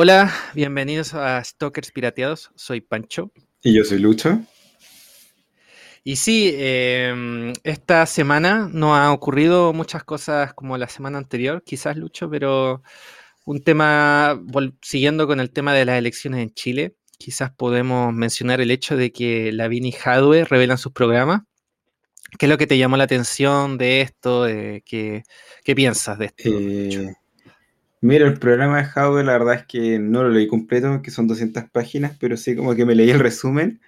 Hola, bienvenidos a Stalkers Pirateados. Soy Pancho. Y yo soy Lucho. Y sí, em, esta semana no ha ocurrido muchas cosas como la semana anterior, quizás Lucho, pero un tema, siguiendo con el tema de las elecciones en Chile, quizás podemos mencionar el hecho de que Lavín y Hadwe revelan sus programas. ¿Qué es lo que te llamó la atención de esto? ¿qué, piensas de esto? Eh, mira, el programa de Hadwe, la verdad es que no lo leí completo, que son 200 páginas, pero sí como que me leí el resumen.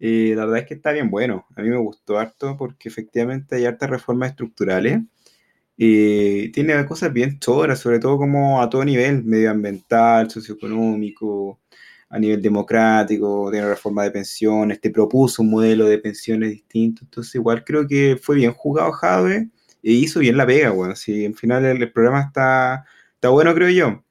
Eh, la verdad es que está bien bueno. A mí me gustó harto porque efectivamente hay hartas reformas estructurales. y tiene cosas bien choras, sobre todo como a todo nivel, medioambiental, socioeconómico, a nivel democrático, tiene reforma de pensiones, te propuso un modelo de pensiones distinto, entonces igual creo que fue bien jugado Jave e hizo bien la pega, bueno, si en final el, programa está, está bueno creo yo.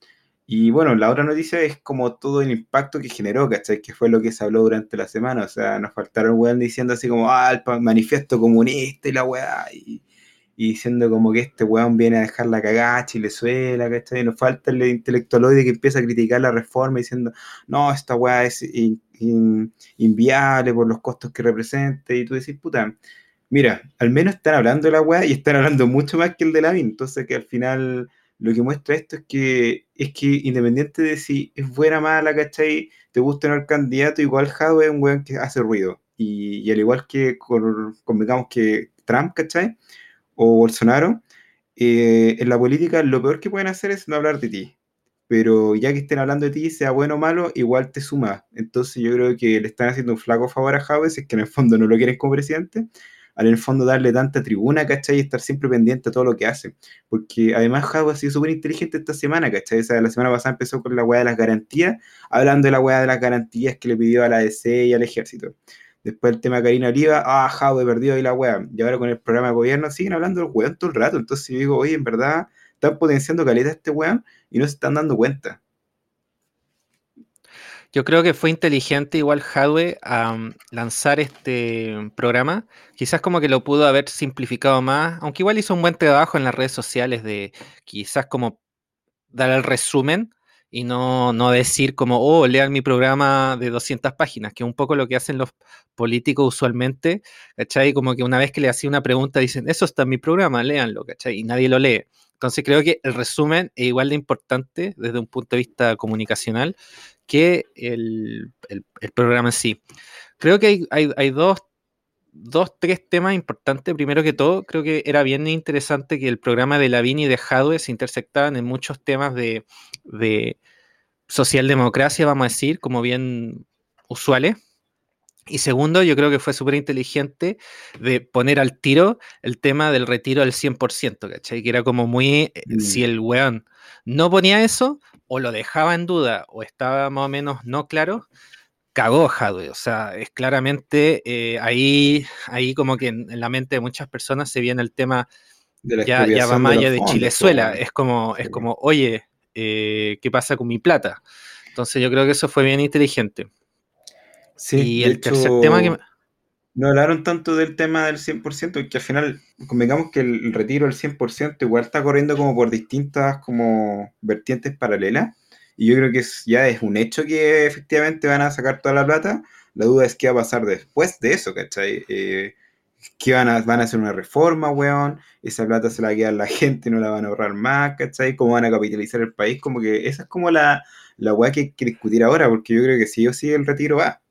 Y bueno, la otra noticia es como todo el impacto que generó, ¿cachai? Que fue lo que se habló durante la semana, o sea, nos faltaron weón diciendo así como, ah, el manifiesto comunista y la weá, y y diciendo como que este weón viene a dejar la cagada Chilezuela, ¿cachai? Nos falta el intelectualoide que empieza a criticar la reforma diciendo, no, esta weá es inviable por los costos que representa, y tú decís, puta, mira, al menos están hablando de la weá y están hablando mucho más que el de la MIN, entonces que al final lo que muestra esto es que, es que independiente de si es buena o mala, ¿cachai? Te gusta el candidato, igual Jado es un weón que hace ruido, y, al igual que con, con digamos que Trump, ¿cachai? o Bolsonaro, eh, en la política lo peor que pueden hacer es no hablar de ti. Pero ya que estén hablando de ti, sea bueno o malo, igual te suma. Entonces yo creo que le están haciendo un flaco favor a Javes, es que en el fondo no lo quieren como presidente, al en el fondo darle tanta tribuna, ¿cachai? Y estar siempre pendiente a todo lo que hace. Porque además Javes ha sido súper inteligente esta semana, ¿cachai? O sea, la semana pasada empezó con la weá de las garantías, hablando de la weá de las garantías que le pidió a la DC y al ejército. Después el tema de Karina Oliva, ah, he perdido ahí la wea. Y ahora con el programa de gobierno siguen hablando del weón todo el rato. Entonces yo digo, oye, en verdad están potenciando caleta este weón y no se están dando cuenta. Yo creo que fue inteligente igual Hadwe a lanzar este programa. Quizás como que lo pudo haber simplificado más, aunque igual hizo un buen trabajo en las redes sociales de quizás como dar el resumen y no, no decir como, oh, lean mi programa de 200 páginas, que es un poco lo que hacen los políticos usualmente, ¿cachai? Como que una vez que le hacía una pregunta dicen, eso está en mi programa, léanlo, ¿cachai? Y nadie lo lee. Entonces creo que el resumen es igual de importante desde un punto de vista comunicacional que el, programa en sí. Creo que hay, dos, dos, tres temas importantes. Primero que todo, creo que era bien interesante que el programa de Lavín y de Jadwe se intersectaban en muchos temas de, de socialdemocracia, vamos a decir, como bien usuales. Y segundo, yo creo que fue súper inteligente de poner al tiro el tema del retiro al 100%, ¿cachai? Que era como muy, eh, si mm. el weón no ponía eso, o lo dejaba en duda, o estaba más o menos no claro, cagó Jadwe. O sea, es claramente eh, ahí, ahí como que en, la mente de muchas personas se viene el tema, de ya, ya va Maya de, Chilezuela. Es como, es como, oye, eh, qué pasa con mi plata. Entonces yo creo que eso fue bien inteligente. Sí, y el tercer tema que... No hablaron tanto del tema del 100%, que al final, convengamos que el retiro del 100% igual está corriendo como por distintas como vertientes paralelas. Y yo creo que ya es un hecho que efectivamente van a sacar toda la plata. La duda es qué va a pasar después de eso, ¿cachai? Eh, que van a, van a hacer una reforma, weón, esa plata se la va a quedar la gente, no la van a ahorrar más, ¿cachai? ¿Cómo van a capitalizar el país? Como que esa es como la, la weá que hay que discutir ahora, porque yo creo que sí o sí el retiro va.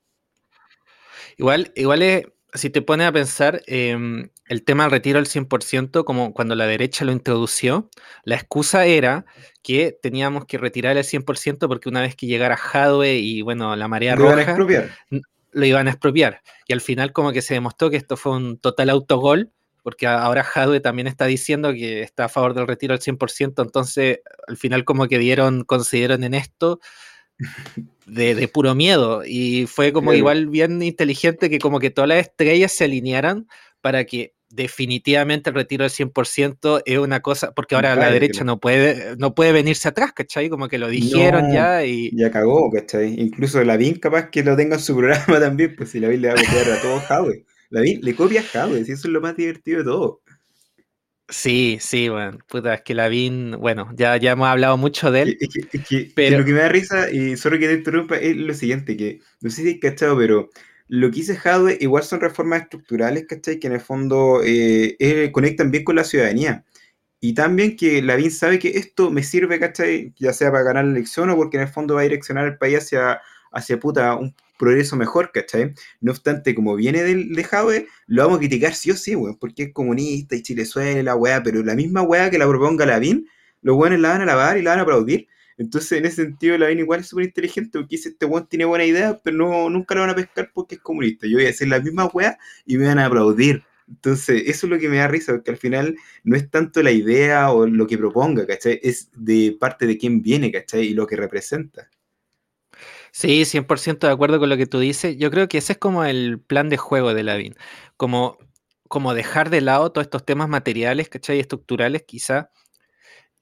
Igual, igual es, si te pones a pensar, em, el tema del retiro al 100%, como cuando la derecha lo introdució, la excusa era que teníamos que retirar el 100% porque una vez que llegara Jadwe y, bueno, la marea roja lo iban a expropiar. Y al final como que se demostró que esto fue un total autogol, porque ahora Jadwe también está diciendo que está a favor del retiro al 100%, entonces al final como que dieron, consideraron en esto de, puro miedo. Y fue como igual bien inteligente que como que todas las estrellas se alinearan para que definitivamente el retiro del 100% es una cosa, porque ahora la derecha no puede, no puede venirse atrás, ¿cachai? Como que lo dijeron ya y... Ya cagó, ¿cachai? Incluso la BIN capaz que lo tenga en su programa también, pues si la BIN le va a copiar a todo Jadwe. La BIN le copia a Jadwe, si eso es lo más divertido de todo. Sí, sí, bueno, puta, es que Lavín, bueno, ya, ya hemos hablado mucho de él. Es que, es que, pero... lo que me da risa, y solo que te interrumpa, es lo siguiente, que no sé si has cachado, pero lo que dice Jadwe igual son reformas estructurales, ¿cachai? Que en el fondo eh, eh, conectan bien con la ciudadanía. Y también que Lavín sabe que esto me sirve, ¿cachai? Ya sea para ganar la elección o porque en el fondo va a direccionar el país hacia, hacia puta, un progreso mejor, ¿cachai? No obstante, como viene del de lo vamos a criticar sí o sí, weón, porque es comunista y chilezuela, la weá, pero la misma weá que la proponga Lavín, los weones la van a lavar y la van a aplaudir. Entonces, en ese sentido, Lavín igual es súper inteligente, porque dice, este weón tiene buena idea, pero no, nunca lo van a pescar porque es comunista. Yo voy a decir la misma weá y me van a aplaudir. Entonces, eso es lo que me da risa, porque al final no es tanto la idea o lo que proponga, ¿cachai? Es de parte de quién viene, ¿cachai? Y lo que representa. Sí, 100% de acuerdo con lo que tú dices. Yo creo que ese es como el plan de juego de Lavín, como, como dejar de lado todos estos temas materiales, ¿cachai? Estructurales quizá,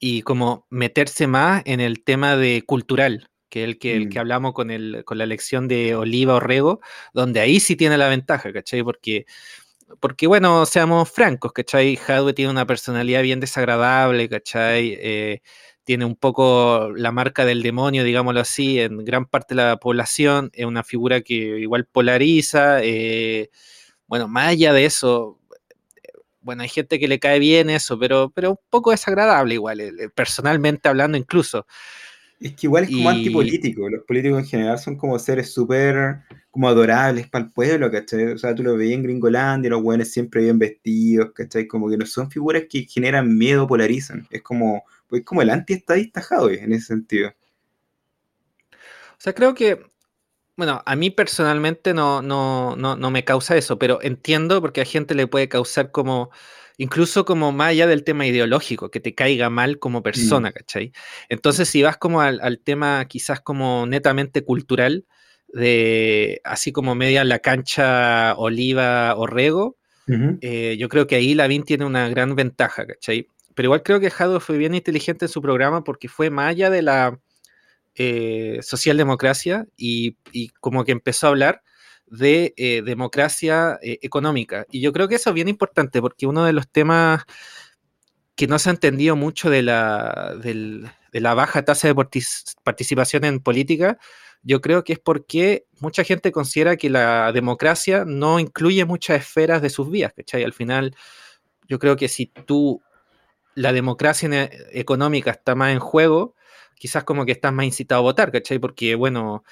y como meterse más en el tema de cultural, que el que, el que mm. hablamos con, el, con la elección de Oliva Orrego, donde ahí sí tiene la ventaja, ¿cachai? Porque, porque bueno, seamos francos, ¿cachai? Hadwe tiene una personalidad bien desagradable, ¿cachai? Eh, tiene un poco la marca del demonio, digámoslo así, en gran parte de la población, es una figura que igual polariza, eh, bueno, más allá de eso, bueno, hay gente que le cae bien eso, pero, pero un poco desagradable igual, eh, personalmente hablando incluso. Es que igual es como antipolítico. Los políticos en general son como seres súper como adorables para el pueblo, ¿cachai? O sea, tú lo ves en Gringolandia, los buenos siempre bien vestidos, ¿cachai? Como que no son figuras que generan miedo, polarizan. Es como, pues como el antiestadista Javi en ese sentido. O sea, creo que, bueno, a mí personalmente no, no, no, no me causa eso, pero entiendo porque a gente le puede causar como incluso como más allá del tema ideológico, que te caiga mal como persona, mm. ¿cachai? Entonces, si vas como al, tema quizás como netamente cultural, de así como media la cancha Oliva o Rego, eh, yo creo que ahí Lavín tiene una gran ventaja, ¿cachai? Pero igual creo que Jado fue bien inteligente en su programa porque fue más de la eh, socialdemocracia y, y, como que empezó a hablar de eh, democracia eh, económica. Y yo creo que eso es bien importante porque uno de los temas que no se ha entendido mucho de la, de la baja tasa de participación en política, yo creo que es porque mucha gente considera que la democracia no incluye muchas esferas de sus vías, ¿cachai? Al final, yo creo que si tú, la democracia económica está más en juego, quizás como que estás más incitado a votar, ¿cachai? Porque, bueno,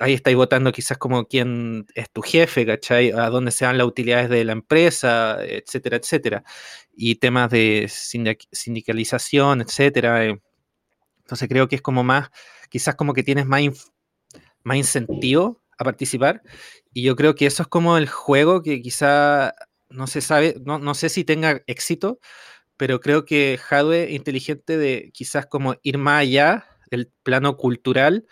ahí estáis votando quizás como quién es tu jefe, ¿cachai? A dónde se dan las utilidades de la empresa, etcétera, etcétera. Y temas de sindicalización, etcétera. Eh. Entonces creo que es como más, quizás como que tienes más, más incentivo a participar. Y yo creo que eso es como el juego que quizá no se sabe, no, no sé si tenga éxito, pero creo que Hadwe inteligente de quizás como ir más allá del plano cultural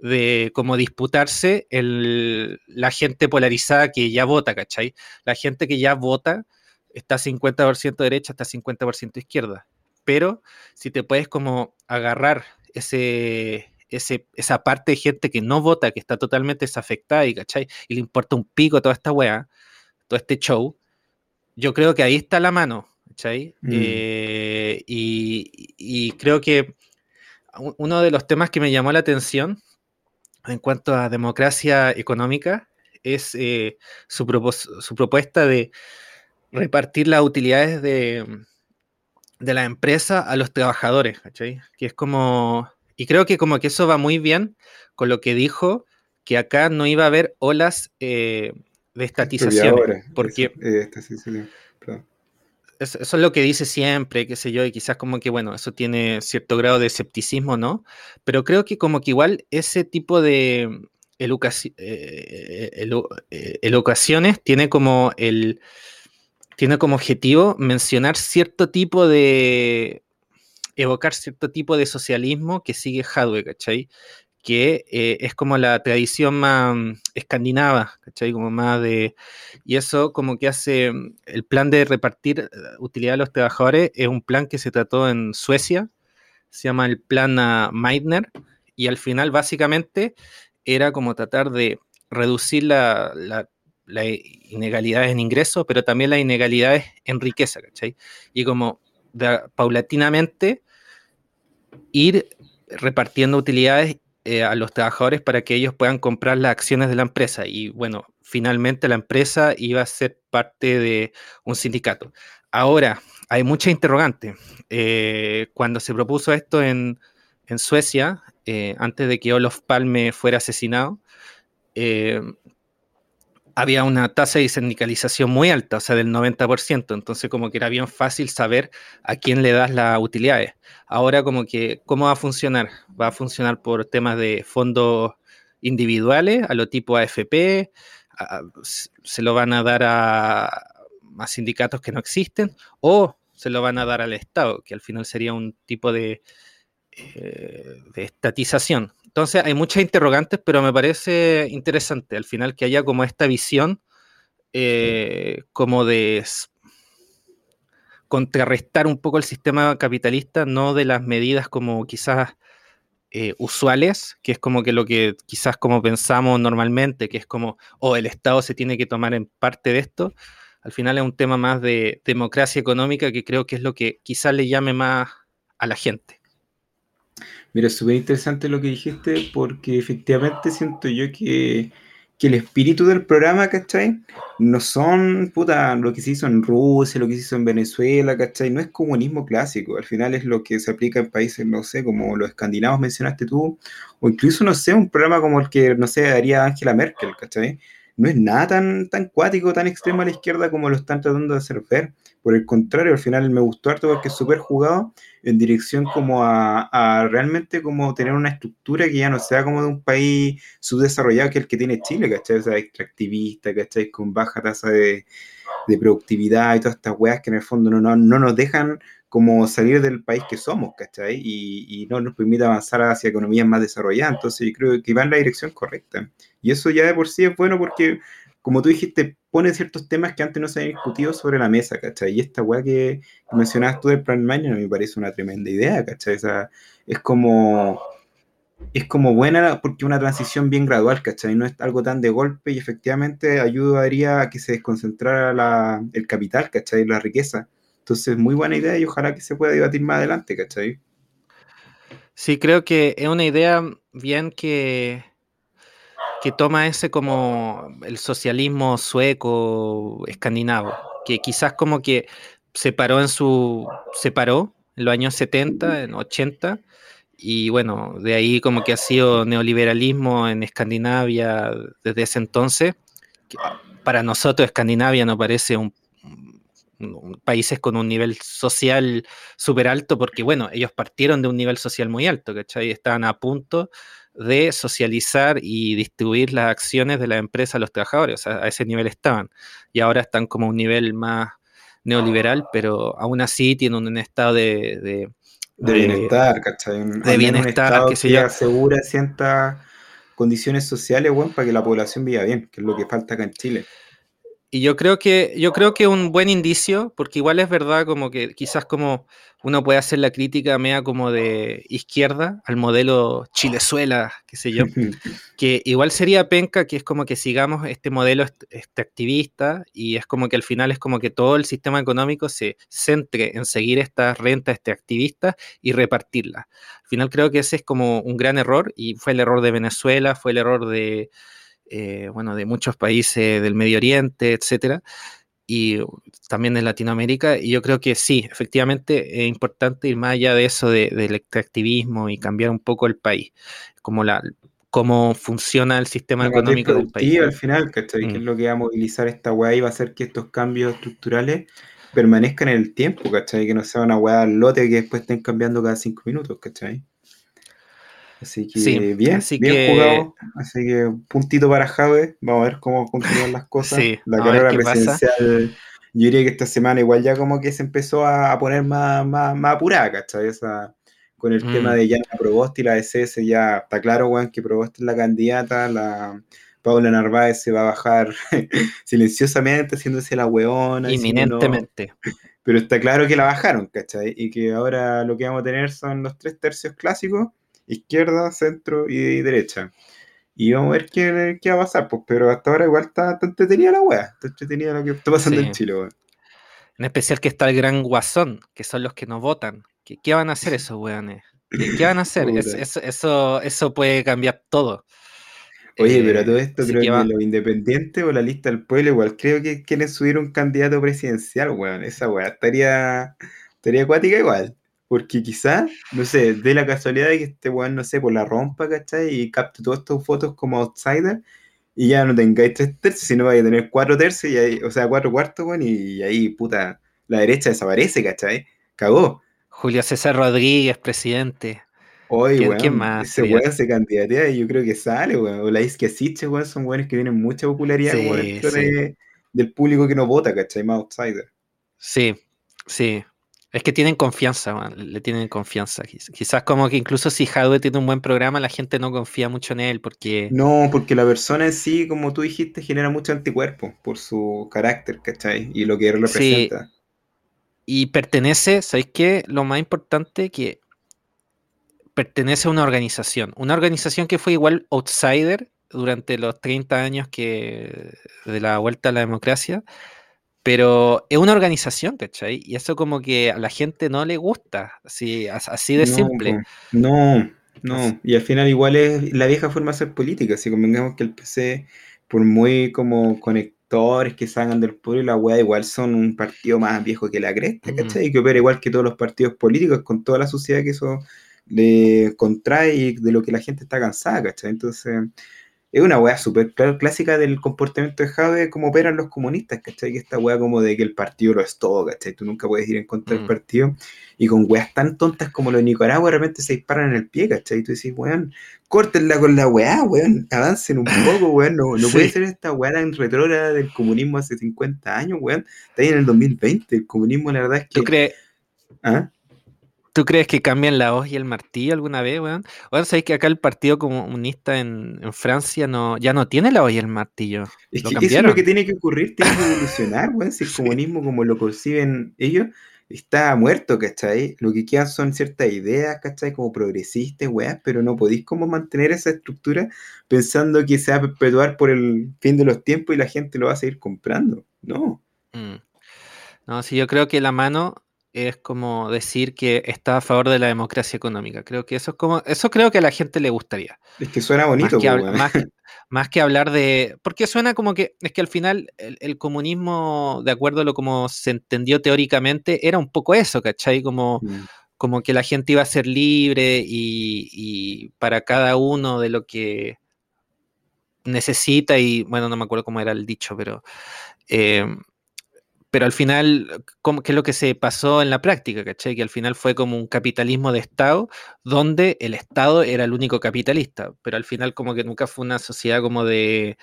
de cómo disputarse el, la gente polarizada que ya vota, ¿cachai? La gente que ya vota está 50% derecha, está 50% izquierda. Pero si te puedes como agarrar ese, ese, esa parte de gente que no vota, que está totalmente desafectada y, ¿cachai? Y le importa un pico toda esta weá, todo este show, yo creo que ahí está la mano, ¿cachai? Mm. Eh, y, y creo que uno de los temas que me llamó la atención en cuanto a democracia económica es eh, su, propuesta de repartir las utilidades de, de la empresa a los trabajadores, ¿cachai? Que es como, y creo que como que eso va muy bien con lo que dijo, que acá no iba a haber olas eh, de estatización, porque... eso, es lo que dice siempre, qué sé yo, y quizás como que, bueno, eso tiene cierto grado de escepticismo, ¿no? Pero creo que como que igual ese tipo de educaciones eh, eh, tiene como el tiene como objetivo mencionar cierto tipo de evocar cierto tipo de socialismo que sigue Hadwe, ¿cachai? Que eh, es como la tradición más mm, escandinava, ¿cachai? Como más de... Y eso como que hace mm, el plan de repartir eh, utilidad a los trabajadores, es un plan que se trató en Suecia, se llama el plan Meitner, y al final básicamente era como tratar de reducir la, la, inegalidades en ingresos, pero también las inegalidades en riqueza, ¿cachai? Y como paulatinamente ir repartiendo utilidades eh, a los trabajadores para que ellos puedan comprar las acciones de la empresa. Y bueno, finalmente la empresa iba a ser parte de un sindicato. Ahora, hay mucha interrogante. Eh, cuando se propuso esto en, Suecia, eh, antes de que Olof Palme fuera asesinado, había una tasa de sindicalización muy alta, o sea, del 90%, entonces como que era bien fácil saber a quién le das las utilidades. Ahora como que, ¿cómo va a funcionar? Va a funcionar por temas de fondos individuales, a lo tipo AFP, se lo van a dar a, a, sindicatos que no existen, o se lo van a dar al Estado, que al final sería un tipo de, eh, de estatización. Entonces hay muchas interrogantes, pero me parece interesante al final que haya como esta visión eh, como de contrarrestar un poco el sistema capitalista, no de las medidas como quizás eh, usuales, que es como que lo que quizás como pensamos normalmente, que es como, o oh, el Estado se tiene que tomar en parte de esto, al final es un tema más de democracia económica que creo que es lo que quizás le llame más a la gente. Mira, súper interesante lo que dijiste porque efectivamente siento yo que, el espíritu del programa, ¿cachai? No son, puta, lo que se hizo en Rusia, lo que se hizo en Venezuela, ¿cachai? No es comunismo clásico, al final es lo que se aplica en países, no sé, como los escandinavos mencionaste tú, o incluso, no sé, un programa como el que, no sé, haría Angela Merkel, ¿cachai? No es nada tan, tan cuático, tan extremo a la izquierda como lo están tratando de hacer ver. Por el contrario, al final me gustó harto porque es súper jugado en dirección como a, realmente como tener una estructura que ya no sea como de un país subdesarrollado que el que tiene Chile, ¿cachai? O sea, extractivista, ¿cachai? Con baja tasa de, productividad y todas estas weas que en el fondo no, no, no, nos dejan como salir del país que somos, ¿cachai? Y, y no nos permite avanzar hacia economías más desarrolladas. Entonces yo creo que va en la dirección correcta. Y eso ya de por sí es bueno porque como tú dijiste, pone ciertos temas que antes no se habían discutido sobre la mesa, ¿cachai? Y esta weá que, mencionabas tú del plan Miner me parece una tremenda idea, ¿cachai? O sea, es como, es como buena porque una transición bien gradual, ¿cachai? No es algo tan de golpe y efectivamente ayudaría a que se desconcentrara el capital, ¿cachai? La riqueza. Entonces, muy buena idea y ojalá que se pueda debatir más adelante, ¿cachai? Sí, creo que es una idea bien que que toma ese como el socialismo sueco, escandinavo, que quizás como que se paró en su, se paró en los años 70, en 80, y bueno, de ahí como que ha sido neoliberalismo en Escandinavia desde ese entonces. Para nosotros Escandinavia no parece un, países con un nivel social súper alto, porque bueno, ellos partieron de un nivel social muy alto, ¿cachai? Estaban a punto de socializar y distribuir las acciones de la empresa a los trabajadores, o sea, a ese nivel estaban. Y ahora están como a un nivel más neoliberal, pero aún así tienen un estado de... de, bienestar, ¿cachai? de bienestar, que, se asegura ciertas condiciones sociales, bueno, para que la población viva bien, que es lo que falta acá en Chile. Y yo creo que, yo creo que un buen indicio, porque igual es verdad como que quizás como uno puede hacer la crítica mea como de izquierda al modelo Chilezuela, qué sé yo, que igual sería penca que es como que sigamos este modelo extractivista y es como que al final es como que todo el sistema económico se centre en seguir estas rentas extractivistas y repartirlas. Al final creo que ese es como un gran error y fue el error de Venezuela, fue el error de eh, bueno, de muchos países del Medio Oriente, etcétera, y también de Latinoamérica. Y yo creo que sí, efectivamente es importante ir más allá de eso del extractivismo y cambiar un poco el país, como la cómo funciona el sistema económico del país. al final, ¿cachai? Que es mm. lo que va a movilizar esta weá y va a hacer que estos cambios estructurales permanezcan en el tiempo, ¿cachai? Que no sea una weá al lote que después estén cambiando cada cinco minutos, ¿cachai? Así que bien, bien jugado. Así que puntito para Jave. Vamos a ver cómo continúan las cosas. la carrera presidencial, yo diría que esta semana igual ya como que se empezó a, poner más, más, más apurada, ¿cachai? con el tema mm. de ya la Proboste y la SS, ya está claro, Juan, que Proboste es la candidata, la Paula Narváez se va a bajar silenciosamente, haciéndose la hueona. Inminentemente. Pero está claro que la bajaron, ¿cachai? Y que ahora lo que vamos a tener son los tres tercios clásicos izquierda, centro y derecha. Y vamos a ver qué, qué, va a pasar, pues, pero hasta ahora igual está, entretenida la weá, está entretenida lo que está pasando en Chile, weón. En especial que está el gran guasón, que son los que no votan. ¿Qué, qué van a hacer esos weones? ¿Qué, qué van a hacer? Es- eso, eso, eso puede cambiar todo. Oye, Eh, pero a todo esto creo que que los independientes o la lista del pueblo igual creo que quieren subir un candidato presidencial, weón. Esa weá estaría, estaría acuática igual. Porque quizás, no sé, de la casualidad de que este weón, no sé, por la rompa, ¿cachai? Y capte todas estas fotos como outsider y ya no tengáis tres tercios, sino vais a tener cuatro tercios, y ahí, o sea, cuatro cuartos, weón, y ahí, puta, la derecha desaparece, ¿cachai? Cagó. Julio César Rodríguez, presidente. Hoy, ¿Quién- weón, quién más ese weón se candidatea y yo creo que sale, weón. O la Isquia Siche, weón, son weones que tienen mucha popularidad como Sí, dentro sí. de- del público que no vota, ¿cachai? Más outsider. Sí, sí. Es que tienen confianza, man, le tienen confianza. Quiz- Quizás como que incluso si Jadwe tiene un buen programa, la gente no confía mucho en él porque... No, porque la persona en sí, como tú dijiste, genera mucho anticuerpo por su carácter, ¿cachai? Y lo que él Sí. representa. Y pertenece, ¿sabéis qué? Lo más importante que pertenece a una organización. Una organización que fue igual outsider durante los 30 años que de la vuelta a la democracia, pero es una organización, ¿cachai? Y eso como que a la gente no le gusta, así, as- así de No, simple. no, no. Y al final igual es la vieja forma de hacer política. Si convengamos que el PC, por muy como conectores que salgan del pueblo y la weá, igual son un partido más viejo que la cresta. ¿cachai? Y que opera igual que todos los partidos políticos, con toda la suciedad que eso le contrae y de lo que la gente está cansada, ¿cachai? Entonces, es una weá súper cl- clásica del comportamiento de Jave, como operan los comunistas, ¿cachai? Que esta weá como de que el partido lo es todo, ¿cachai? Tú nunca puedes ir en contra del Mm. partido. Y con weas tan tontas como lo de Nicaragua, de repente se disparan en el pie, ¿cachai? Y tú decís, weón, córtenla con la weá, weón, avancen un poco, weón. No, no Sí. puede ser esta weá tan retrógrada del comunismo hace 50 años, weón. Está ahí en el 2020. El comunismo, la verdad es que. ¿Tú, crees ¿Ah? ¿Tú crees que cambian la hoz y el martillo alguna vez, weón? Bueno, sabéis que acá el Partido Comunista en, en Francia no, ya no tiene la hoz y el martillo. Es que eso es lo que tiene que ocurrir, tiene que evolucionar, weón. Si el comunismo, como lo conciben ellos, está muerto, ¿cachai? Lo que quedan son ciertas ideas, ¿cachai? Como progresistas, weas, pero no podéis como mantener esa estructura pensando que se va a perpetuar por el fin de los tiempos y la gente lo va a seguir comprando. No. Mm. No, sí, yo creo que la mano es como decir que está a favor de la democracia económica. Creo que eso es como, eso creo que a la gente le gustaría. Es que suena Más bonito, que, más, que- más que hablar de. Porque suena como que. Es que al final el, el comunismo, de acuerdo a lo como se entendió teóricamente, era un poco eso, ¿cachai? Como, Mm. como que la gente iba a ser libre y, y para cada uno de lo que necesita y bueno, no me acuerdo cómo era el dicho, pero eh, pero al final, ¿cómo- ¿qué es lo que se pasó en la práctica? ¿cachai? Que al final fue como un capitalismo de Estado, donde el Estado era el único capitalista, pero al final como que nunca fue una sociedad como de,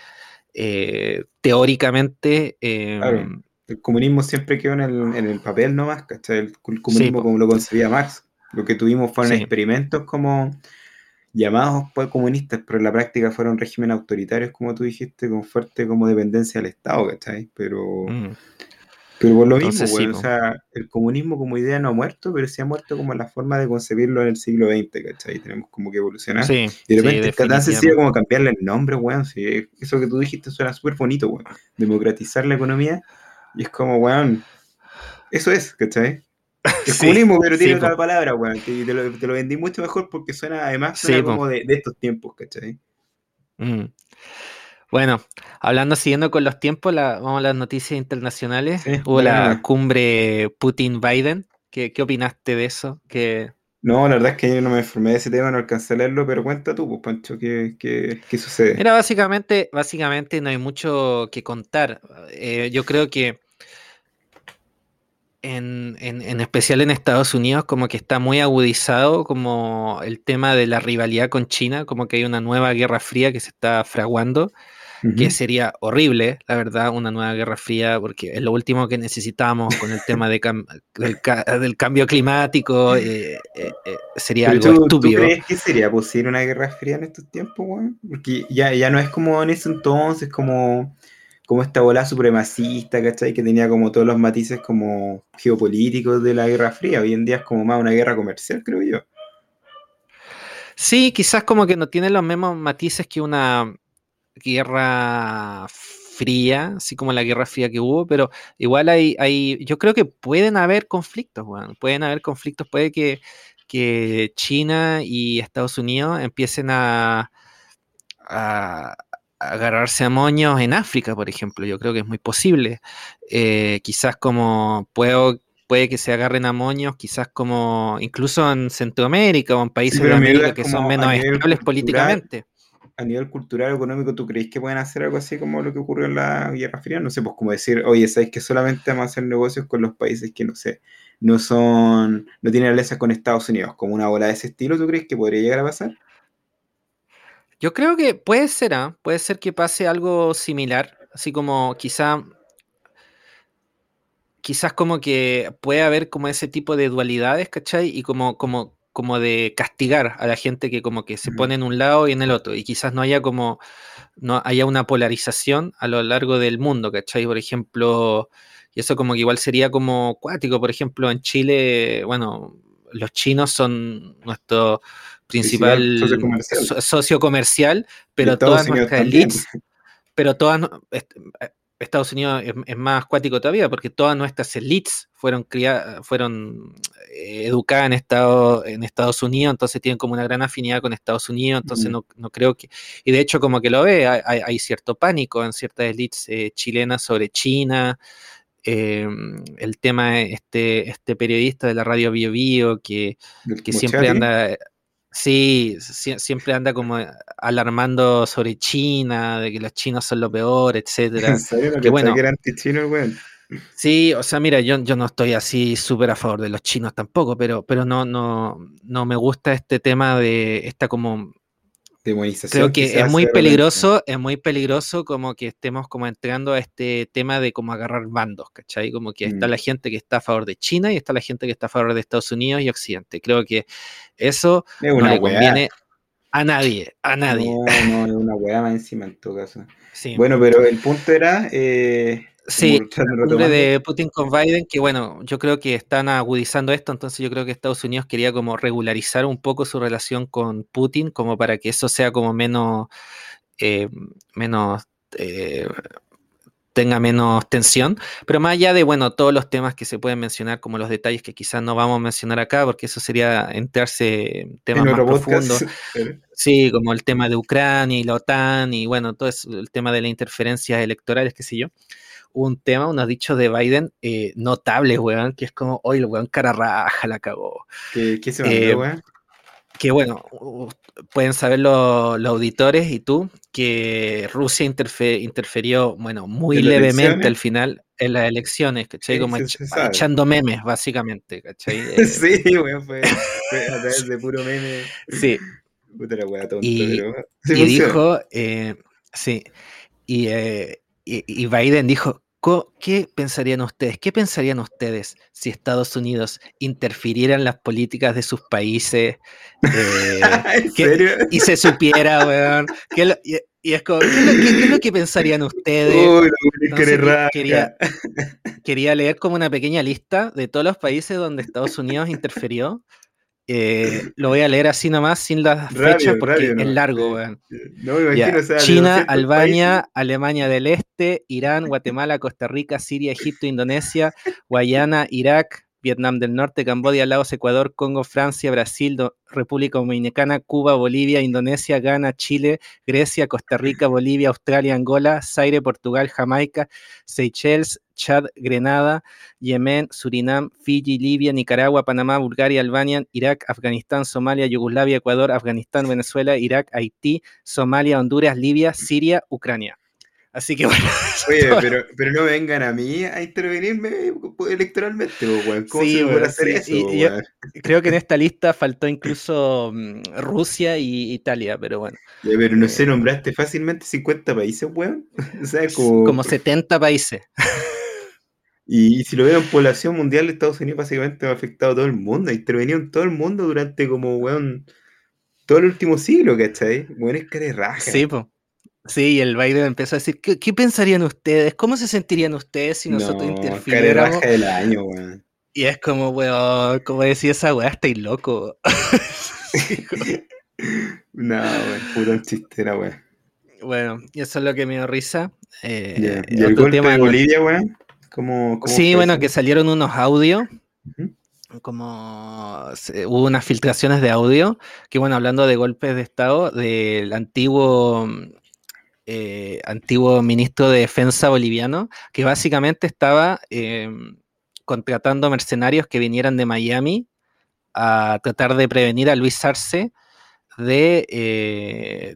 eh, teóricamente, eh, Claro. El comunismo siempre quedó en el, en el papel nomás, ¿cachai? El comunismo como lo concebía Marx. Lo que tuvimos fueron Sí. experimentos como llamados pues, comunistas, pero en la práctica fueron regímenes autoritarios, como tú dijiste, con fuerte como dependencia del Estado, ¿cachai? Pero, mm, pero por lo Entonces, mismo, sí, weón, po. o sea, el comunismo como idea no ha muerto, pero sí ha muerto como la forma de concebirlo en el siglo XX, ¿cachai? Tenemos como que evolucionar. sí, Y de sí, repente es tan sencillo definitivamente. como cambiarle el nombre, weón. Sí, eso que tú dijiste suena súper bonito, weón. Democratizar la economía. Y es como, weón, eso es, ¿cachai? Es Sí, comunismo, pero tiene sí, otra po. palabra, weón. Te, te lo, te lo vendí mucho mejor porque suena, además, Sí, suena como de, de estos tiempos, ¿cachai? Mm. Bueno, hablando, siguiendo con los tiempos, la- vamos a las noticias internacionales. Sí, Hubo la cumbre Putin-Biden. ¿Qué, ¿Qué opinaste de eso? Que No, la verdad es que yo no me informé de ese tema, no alcancé a leerlo, pero cuenta tú, pues, Pancho, ¿qué, qué, qué sucede? Mira, básicamente, básicamente no hay mucho que contar. Eh, yo creo que en, en- en especial en Estados Unidos, como que está muy agudizado como el tema de la rivalidad con China, como que hay una nueva guerra fría que se está fraguando, que sería horrible, la verdad, una nueva guerra fría, porque es lo último que necesitamos con el tema de cam- del, ca- del cambio climático, eh, eh, eh, sería Pero algo tú, ¿tú estúpido. crees que sería posible una guerra fría en estos tiempos, weón? Porque ya, ya no es como en ese entonces, como, como esta bola supremacista, ¿cachai? Que tenía como todos los matices como geopolíticos de la guerra fría. Hoy en día es como más una guerra comercial, creo yo. Sí, quizás como que no tiene los mismos matices que una guerra fría, así como la guerra fría que hubo, pero igual hay, hay yo creo que pueden haber conflictos, pueden haber conflictos, puede que, que China y Estados Unidos empiecen a, a, agarrarse a moños en África, por ejemplo, yo creo que es muy posible. Eh, quizás como puedo puede que se agarren a moños, quizás como incluso en Centroamérica o en países de América que son menos estables políticamente. A nivel cultural, económico, ¿tú crees que pueden hacer algo así como lo que ocurrió en la Guerra Fría? No sé, pues como decir, oye, ¿sabes que solamente vamos a hacer negocios con los países que, no sé, no son, no tienen alianzas con Estados Unidos? Como una bola de ese estilo, ¿tú crees que podría llegar a pasar? Yo creo que puede ser, ¿ah? puede ser que pase algo similar, así como quizá quizás como que puede haber como ese tipo de dualidades, ¿cachai? Y como, como, como de castigar a la gente que como que se pone en un lado y en el otro. Y quizás no haya como, no haya una polarización a lo largo del mundo, ¿cachai? Por ejemplo, y eso como que igual sería como cuático, por ejemplo, en Chile, bueno, los chinos son nuestro principal socio comercial, pero todas nuestras elites, pero todas Estados Unidos es, más acuático todavía porque todas nuestras elites fueron criadas, fueron eh, educadas en, Estado, en Estados Unidos, entonces tienen como una gran afinidad con Estados Unidos, entonces no, creo que, y de hecho como que lo ve, hay, cierto pánico en ciertas elites eh, chilenas sobre China, em, el tema, este, este periodista de la radio Bio Bio que, que siempre anda Sí, siempre anda como alarmando sobre China, de que los chinos son lo peor, etcétera. ¿En serio? que bueno, que era anti-chino, Sí, o sea, mira, yo, yo no estoy así súper a favor de los chinos tampoco, pero, pero no, no, no me gusta este tema de esta como Creo que es muy peligroso, es muy peligroso como que estemos como entrando a este tema de como agarrar bandos, ¿cachai? Como que está mm. la gente que está a favor de China y está la gente que está a favor de Estados Unidos y Occidente. Creo que eso no le conviene a nadie, a nadie. No, no, es una weá más encima en todo caso. Bueno, pero el punto era... Eh, Sí, el de Putin con Biden, que bueno, yo creo que están agudizando esto, entonces yo creo que Estados Unidos quería como regularizar un poco su relación con Putin, como para que eso sea como menos, eh, menos eh, tenga menos tensión, pero más allá de, bueno, todos los temas que se pueden mencionar, como los detalles que quizás no vamos a mencionar acá, porque eso sería entrarse en temas más profundos. Sí, como el tema de Ucrania y la OTAN y bueno, todo eso, el tema de las interferencias electorales, qué sé yo un tema, unos dichos de Biden eh, notables, weón, que es como, hoy el weón cara raja la cagó. ¿Qué, se mandó, eh, weón? Que bueno, pueden saber los, auditores y tú que Rusia interferió, bueno, muy levemente al final en las elecciones, ¿cachai? Como echando memes, básicamente, ¿cachai? sí, weón, fue, a través de puro meme. Sí. Puta la tonto, y, y dijo, eh, sí, y, y Biden dijo, ¿Qué pensarían ustedes? ¿Qué pensarían ustedes si Estados Unidos interfiriera en las políticas de sus países eh, y se supiera, weón? y, es como, ¿qué, es lo que pensarían ustedes? Uy, quería, quería leer como una pequeña lista de todos los países donde Estados Unidos interfirió eh, lo voy a leer así nomás, sin las fechas, porque es largo, China, Albania, Alemania del Este, Irán, Guatemala, Costa Rica, Siria, Egipto, Indonesia, Guayana, Irak, Vietnam del Norte, Camboya, Laos, Ecuador, Congo, Francia, Brasil, República Dominicana, Cuba, Bolivia, Indonesia, Ghana, Chile, Grecia, Costa Rica, Bolivia, Australia, Angola, Zaire, Portugal, Jamaica, Seychelles, Chad, Grenada, Yemen, Surinam, Fiji, Libia, Nicaragua, Panamá, Bulgaria, Albania, Irak, Afganistán, Somalia, Yugoslavia, Ecuador, Afganistán, Venezuela, Irak, Haití, Somalia, Honduras, Libia, Siria, Ucrania. Así que bueno. Oye, pero, pero no vengan a mí a intervenirme electoralmente, weón. ¿Cómo se puede hacer eso? creo que en esta lista faltó incluso mm, Rusia y Italia, pero bueno. pero no sé, nombraste fácilmente 50 países, weón. O sea, como... como 70 países. Y, si lo veo en población mundial, Estados Unidos básicamente ha afectado a todo el mundo, ha intervenido en todo el mundo durante como, weón, todo el último siglo, ¿cachai? Weón es que raja. Sí, pues. Sí, y el Biden empezó a decir, ¿qué, pensarían ustedes? ¿Cómo se sentirían ustedes si nosotros no, interfiriéramos? del año, weón. Y es como, weón, como decía esa weá, estáis loco. no, weón, puro chistera, weón. bueno, y eso es lo que me dio risa. Eh, ¿Y el golpe de Bolivia, weón? sí, bueno, que salieron unos audios. Como hubo unas filtraciones de audio, que bueno, hablando de golpes de Estado, del antiguo eh, antiguo ministro de Defensa boliviano, que básicamente estaba em, contratando mercenarios que vinieran de Miami a tratar de prevenir a Luis Arce de, eh,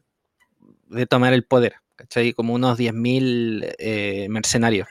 de tomar el poder. ¿cachai? Como unos 10.000 eh, mercenarios.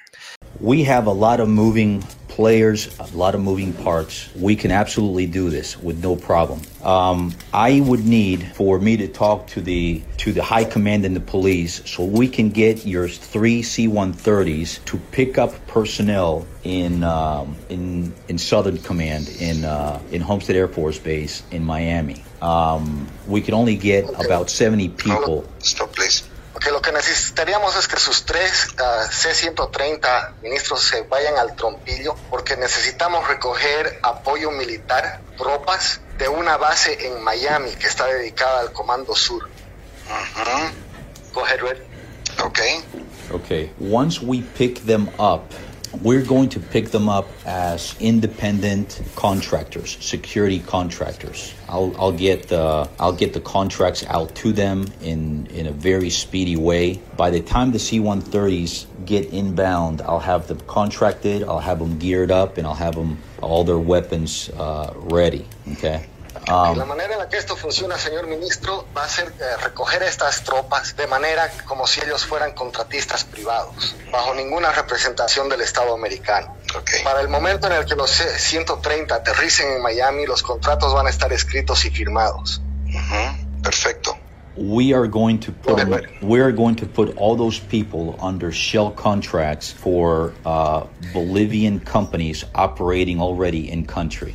We have a lot of moving players, a lot of moving parts. We can absolutely do this with no problem. Um, I would need for me to talk to the to the high command and the police so we can get your three C-130s to pick up personnel in um, in in Southern Command in uh, in Homestead Air Force Base in Miami. Um, we can only get about 70 people. Stop, please. Porque lo que necesitaríamos es que sus tres uh, C-130 ministros se vayan al trompillo, porque necesitamos recoger apoyo militar, tropas de una base en Miami que está dedicada al Comando Sur. Uh -huh. Go ahead, Red. Okay. Okay. Once we pick them up, we're going to pick them up as independent contractors, security contractors. I'll, I'll get the I'll get the contracts out to them in in a very speedy way. By the time the C-130s get inbound, I'll have them contracted, I'll have them geared up, and I'll have them all their weapons uh, ready. Okay. Um, la manera en la que esto funciona, señor ministro, va a ser eh, recoger estas tropas de manera como si ellos fueran contratistas privados, bajo ninguna representación del Estado americano. Okay. Para el momento en el que los 130 aterricen en Miami, los contratos van a estar escritos y firmados. Uh -huh. Perfecto. we are going to put we are going to put all those people under shell contracts for uh, Bolivian companies operating already in country.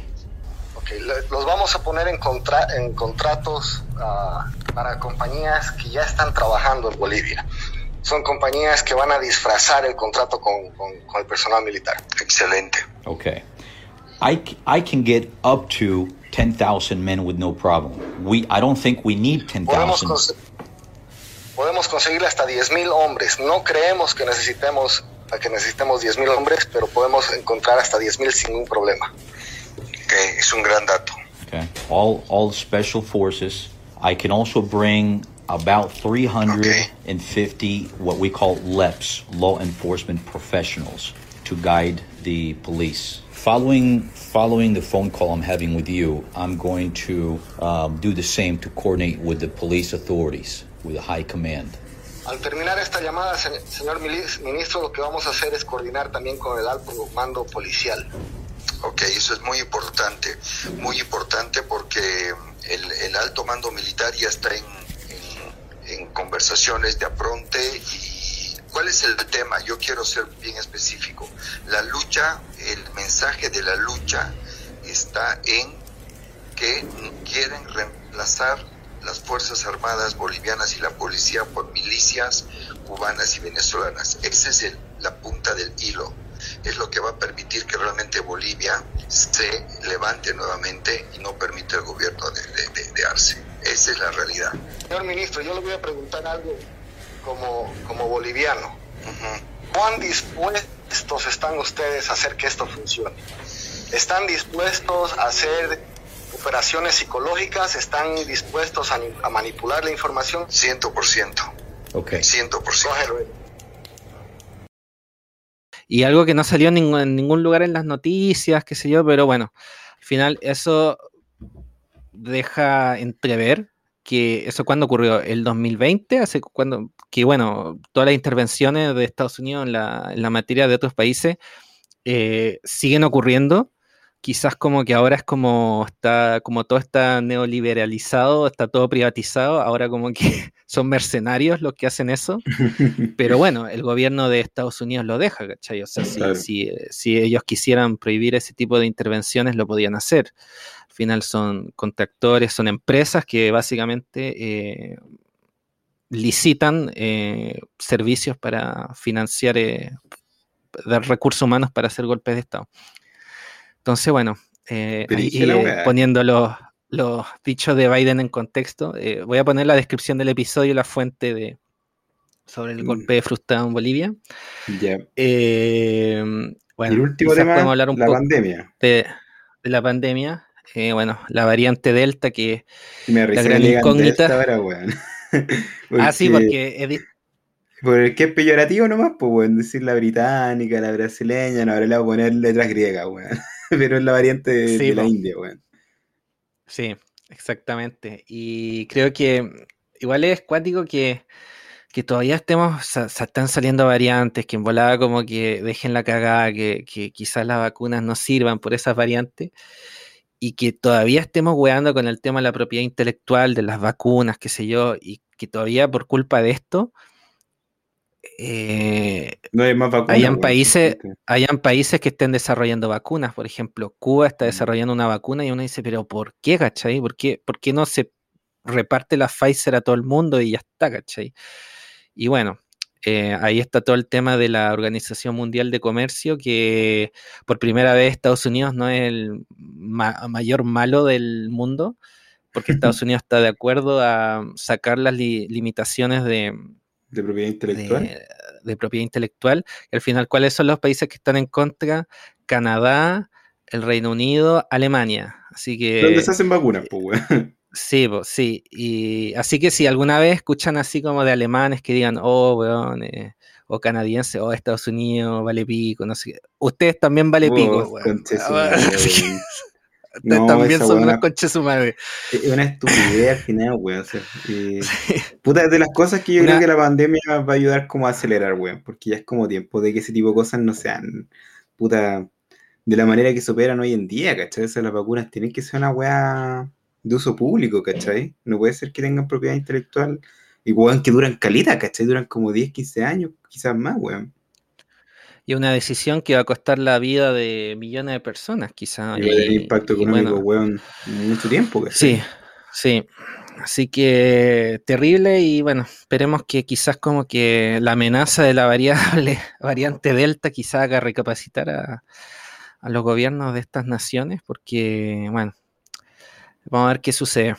Los vamos a poner en, contra, en contratos uh, para compañías que ya están trabajando en Bolivia. Son compañías que van a disfrazar el contrato con, con, con el personal militar. Excelente. Okay. I, I can get up to 10,000 men with no problem. We, I don't think we need 10,000. Podemos, podemos conseguirle hasta 10,000 hombres. No creemos que necesitemos, que necesitemos 10,000 hombres, pero podemos encontrar hasta 10,000 sin ningún problema. Okay, es un gran dato. Okay. All all special forces. I can also bring about 350 okay. what we call LEPs, law enforcement professionals, to guide the police. Following following the phone call I'm having with you, I'm going to um, do the same to coordinate with the police authorities, with the high command. Al terminar esta llamada, señor ministro, lo que vamos a hacer es coordinar también con el alto mando policial. Ok, eso es muy importante, muy importante porque el, alto mando militar ya está en, conversaciones de apronte y ¿cuál es el tema? Yo quiero ser bien específico. La lucha, el mensaje de la lucha está en que quieren reemplazar las Fuerzas Armadas bolivianas y la policía por milicias cubanas y venezolanas. Esa es el, la punta del hilo es lo que va a permitir que realmente Bolivia se levante nuevamente y no permita el gobierno de, de, Arce. Esa es la realidad. Señor ministro, yo le voy a preguntar algo como, como boliviano. ¿Cuán dispuestos están ustedes a hacer que esto funcione? ¿Están dispuestos a hacer operaciones psicológicas? ¿Están dispuestos a, a manipular la información? 100%. Ok. 100%. Y algo que no salió en ningún, lugar en las noticias, qué sé yo, pero bueno, al final eso deja entrever que eso cuando ocurrió, el 2020, hace cuando, que bueno, todas las intervenciones de Estados Unidos en la, en la materia de otros países eh, siguen ocurriendo quizás como que ahora es como está, como todo está neoliberalizado, está todo privatizado, ahora como que son mercenarios los que hacen eso, pero bueno, el gobierno de Estados Unidos lo deja, ¿cachai? O sea, si, si, ellos quisieran prohibir ese tipo de intervenciones, lo podían hacer. Al final son contractores, son empresas que básicamente eh, licitan eh, servicios para financiar, eh, dar recursos humanos para hacer golpes de Estado. Entonces, bueno, eh, eh, poniendo los, los, dichos de Biden en contexto, eh, voy a poner la descripción del episodio, la fuente de, sobre el Mm. golpe de frustrado en Bolivia. Ya. Eh, bueno, y el último quizás tema, podemos hablar un la poco pandemia. de, de la pandemia. Eh, bueno, la variante Delta que... Me risa gran incógnita. Ahora, weón. Ah, sí, porque Porque es peyorativo nomás, pues, weón. Decir la británica, la brasileña, no, ahora le voy a poner letras griegas, weón. Pero es la variante de, Sí, de la. India, weón. Sí, exactamente. Y creo que igual es cuático que, que todavía estemos, sa- sa- están saliendo variantes, que en volada como que dejen la cagada, que, que quizás las vacunas no sirvan por esas variantes, y que todavía estemos weando con el tema de la propiedad intelectual, de las vacunas, qué sé yo, y que todavía por culpa de esto, eh, No hay más vacunas. Hayan países- hayan países que estén desarrollando vacunas. Por ejemplo, Cuba está Mm. desarrollando una vacuna y uno dice, pero ¿por qué, cachai? ¿Por qué, por qué no se reparte la Pfizer a todo el mundo y ya está, cachai? Y bueno, eh, ahí está todo el tema de la Organización Mundial de Comercio, que por primera vez Estados Unidos no es el ma- mayor malo del mundo, porque Estados Unidos está de acuerdo a sacar las li- limitaciones de, De propiedad intelectual. de, de propiedad intelectual. Y al final, ¿cuáles son los países que están en contra? Canadá, el Reino Unido, Alemania. Así que se hacen vacunas, pues, sí, po, sí. Y así que si alguna vez escuchan así como de alemanes que digan, oh, weón, eh, o canadienses, o Estados Unidos, vale pico, no sé qué. Ustedes también vale pico, Vos, weón. No, también son unos conches su madre. Es una estupidez al final, weón. o sea, eh, puta, de las cosas que yo Una- creo que la pandemia va a ayudar como a acelerar, weón. Porque ya es como tiempo de que ese tipo de cosas no sean, puta, de la manera que se operan hoy en día, ¿cachai? O sea, las vacunas tienen que ser una weá de uso público, ¿cachai? No puede ser que tengan propiedad intelectual y weón que duran calita, ¿cachai? Duran como 10, 15 años, quizás más, weón. Y una decisión que va a costar la vida de millones de personas, quizás. Y va a tener impacto económico, bueno, weón, mucho tiempo, ¿cachai? Sí, sí. Así que terrible y bueno, esperemos que quizás como que la amenaza de la variable variante Delta quizás haga recapacitar a, a los gobiernos de estas naciones porque bueno, vamos a ver qué sucede.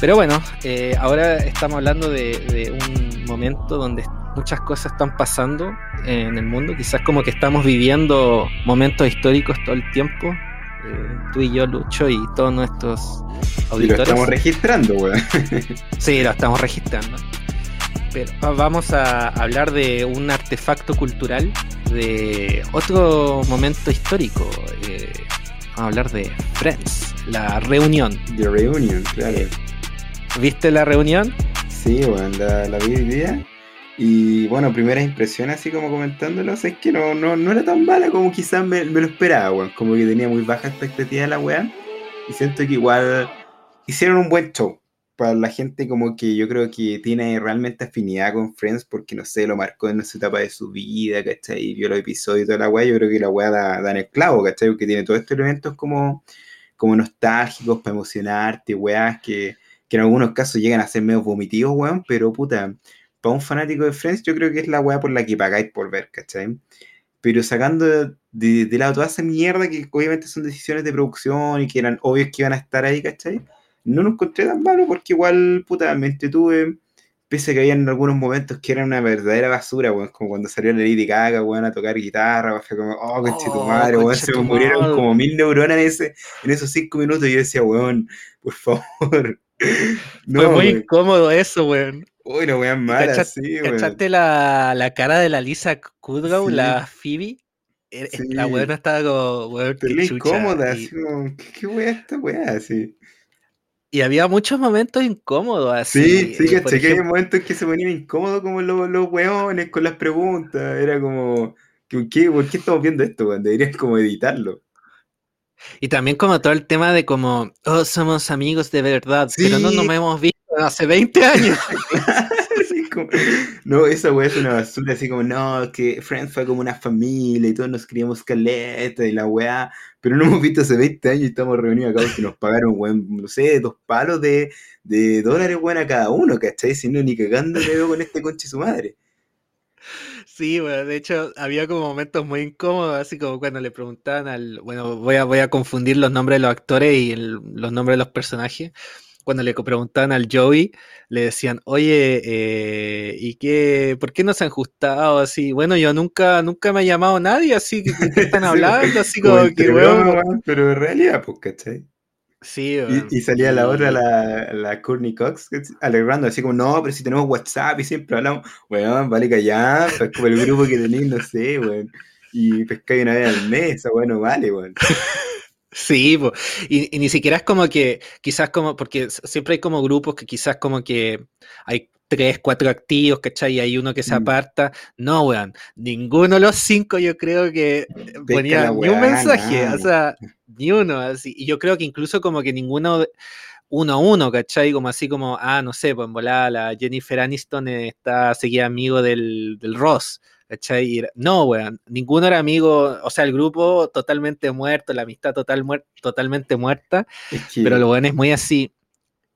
Pero bueno, eh, ahora estamos hablando de, de un momento donde muchas cosas están pasando en el mundo, quizás como que estamos viviendo momentos históricos todo el tiempo, eh, tú y yo, Lucho, y todos nuestros Y lo auditores. estamos registrando, weón. Sí, lo estamos registrando. Pero va- vamos a hablar de un artefacto cultural, de otro momento histórico. eh, vamos a hablar de Friends, la reunión. The Reunion, claro. ¿Viste la reunión? Sí, bueno, la, la vi hoy día. Y bueno, primeras impresiones, así como comentándolo, es que no, no, no era tan mala como quizás me, me lo esperaba, weón. Como que tenía muy baja expectativa de la weá. Y siento que igual hicieron un buen show. Para la gente como que yo creo que tiene realmente afinidad con Friends porque, no sé, lo marcó en su etapa de su vida, ¿cachai? Y vio los episodios y toda la weá. Yo creo que la weá da, da en el clavo, ¿cachai? Porque tiene todos estos elementos como, como nostálgicos para emocionarte, weás que que en algunos casos llegan a ser medio vomitivos, weón, pero puta, para un fanático de Friends, yo creo que es la weá por la que pagáis por ver, ¿cachai? Pero sacando de, de- de lado toda esa mierda que obviamente son decisiones de producción y que eran obvios que iban a estar ahí, ¿cachai? No lo encontré tan malo porque igual, puta, me entretuve, pese a que habían algunos momentos que eran una verdadera basura, weón, como cuando salió la Lady Gaga, weón, a tocar guitarra, fue como, oh, conche tu Oh, madre, weón, se me murieron como mil neuronas en, ese, en esos cinco minutos y yo decía, weón, por favor. Fue muy weón. incómodo eso, weón. Uy, no weón mala, Cacha- sí. ¿Cachaste la, la cara de la Lisa Kudrow, Sí. la Phoebe? Eh, Sí. La weona estaba como, weón, qué incómoda, Y, así como, ¿qué, qué weá esta weá? Así. y había muchos momentos incómodos así. Sí, sí, eh, caché que ejemplo- momentos que se ponían incómodos como los, los weones con las preguntas. Era como, ¿qué, ¿por qué estamos viendo esto, weón? Deberían como editarlo. Y también como todo el tema de como, oh, somos amigos de verdad, pero no nos hemos visto hace 20 años. no, esa weá es una basura, así como, no, que Friends fue como una familia y todos nos queríamos caleta y la weá, pero no hemos visto hace 20 años y estamos reunidos acá porque nos pagaron, weón, no sé, dos palos de, de dólares, weón, a cada uno, ¿cachai? Si no, ni cagando le veo con este conche su madre. Sí, bueno, de hecho había como momentos muy incómodos, así como cuando le preguntaban al, bueno, voy a, voy a confundir los nombres de los actores y los nombres de los personajes, cuando le preguntaban al Joey, le decían, oye, eh, ¿y qué? ¿Por qué no se han ajustado así? Bueno, yo nunca, nunca me ha llamado nadie, así que ¿qué están hablando? Así como, que, bueno, pero en realidad, pues, ¿cachai? Sí, y, salía la otra, la, la Courtney Cox, alegrando, así como, no, pero si tenemos WhatsApp y siempre hablamos, weón, vale callar, pues como el grupo que tenéis, no sé, weón, y pescáis una vez al mes, bueno, vale, weón. Sí, y, ni siquiera es como que, quizás como, porque siempre hay como grupos que quizás como que hay tres, cuatro activos, ¿cachai? Y hay uno que se mm. aparta. No, weón, ninguno de los cinco yo creo que ponía ni un mensaje, o sea, ni uno, así. Y yo creo que incluso como que ninguno, uno a uno, ¿cachai? Como así como, ah, no sé, pues en volada la Jennifer Aniston está seguida amigo del, del Ross. ¿Cachai? No, weón, ninguno era amigo, o sea, el grupo totalmente muerto, la amistad total totalmente muerta, pero lo bueno es muy así.